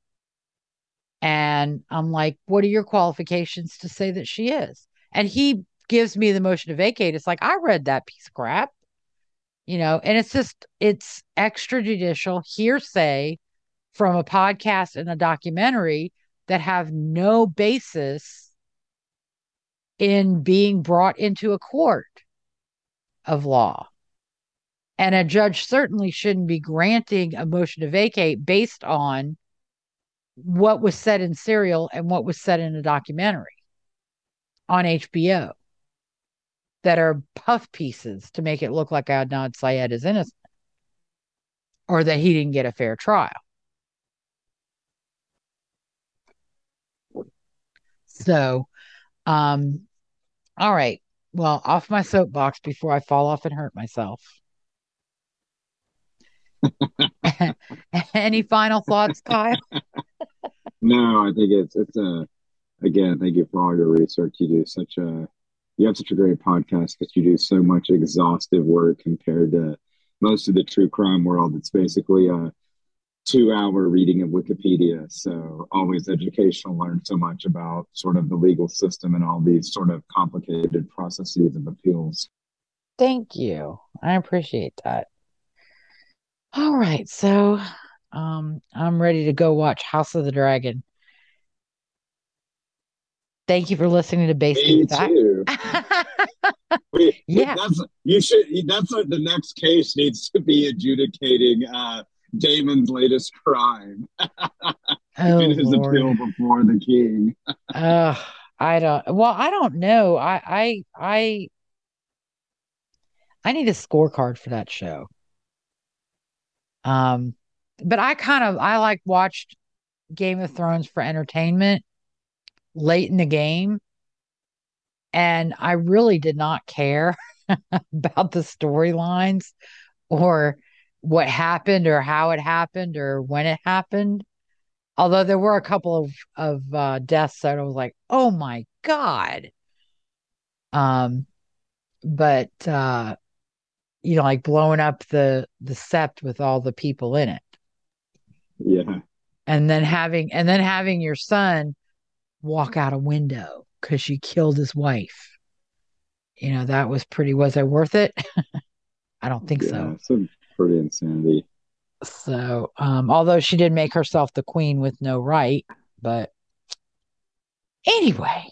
And I'm like, what are your qualifications to say that she is? And he gives me the motion to vacate. It's like, I read that piece of crap, you know, and it's just, it's extrajudicial hearsay from a podcast and a documentary that have no basis in being brought into a court of law. And a judge certainly shouldn't be granting a motion to vacate based on what was said in serial and what was said in a documentary. on HBO that are puff pieces to make it look like Adnan Syed is innocent or that he didn't get a fair trial. So, um, all right. Well, off my soapbox before I fall off and hurt myself. Any final thoughts, Kyle? no, I think it's it's a again, thank you for all your research. You do such a you have such a great podcast because you do so much exhaustive work compared to most of the true crime world. It's basically a two hour reading of Wikipedia. So always educational, learn so much about sort of the legal system and all these sort of complicated processes of appeals. Thank you. I appreciate that. All right. So um I'm ready to go watch House of the Dragon. Thank you for listening to Basic Me too. Yeah. that's you should. That's what the next case needs to be adjudicating. Uh, Daemon's latest crime Oh, in his Lord. appeal before the king. Uh, I don't. Well, I don't know. I, I, I, I need a scorecard for that show. Um, but I kind of I like watched Game of Thrones for entertainment late in the game, and I really did not care about the storylines or what happened or how it happened or when it happened. Although there were a couple of of uh, deaths that I was like, "Oh my god!" Um, but uh, you know, like blowing up the the sept with all the people in it, Yeah, and then having and then having your son walk out a window because she killed his wife. You know, that was pretty. Was it worth it? I don't think yeah, so. some pretty insanity. So, um, although she did make herself the queen with no right, but anyway,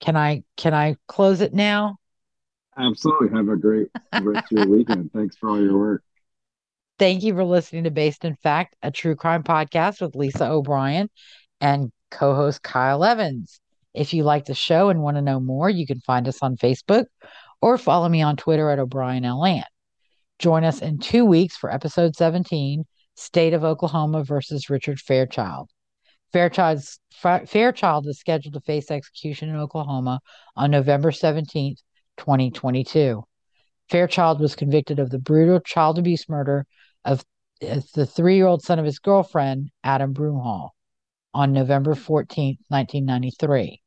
can I can I close it now? Absolutely. Have a great rest of your weekend. Thanks for all your work. Thank you for listening to Based in Fact, a true crime podcast with Lisa O'Brien and co-host Kyle Evans. If you like the show and want to know more, you can find us on Facebook or follow me on Twitter at O'Brien. Join us in two weeks for episode 17, State of Oklahoma versus Richard Fairchild. Fairchild's, Fairchild is scheduled to face execution in Oklahoma on November 17th, 2022. Fairchild was convicted of the brutal child abuse murder of uh, the three year old son of his girlfriend, Adam Broomhall, on November 14th, 1993.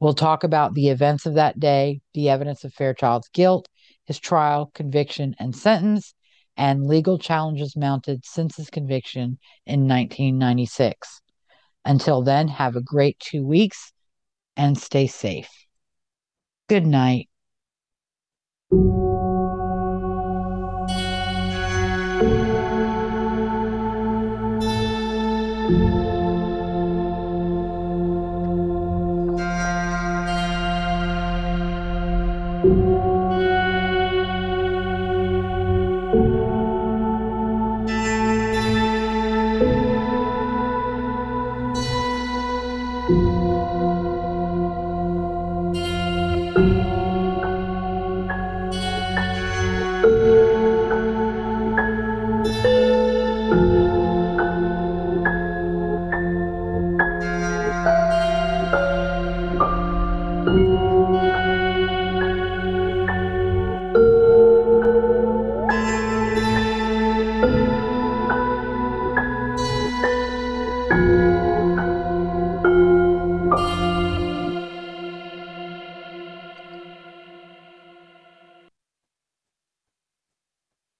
We'll talk about the events of that day, the evidence of Fairchild's guilt, his trial, conviction, and sentence, and legal challenges mounted since his conviction in 1996. Until then, have a great two weeks and stay safe. Good night.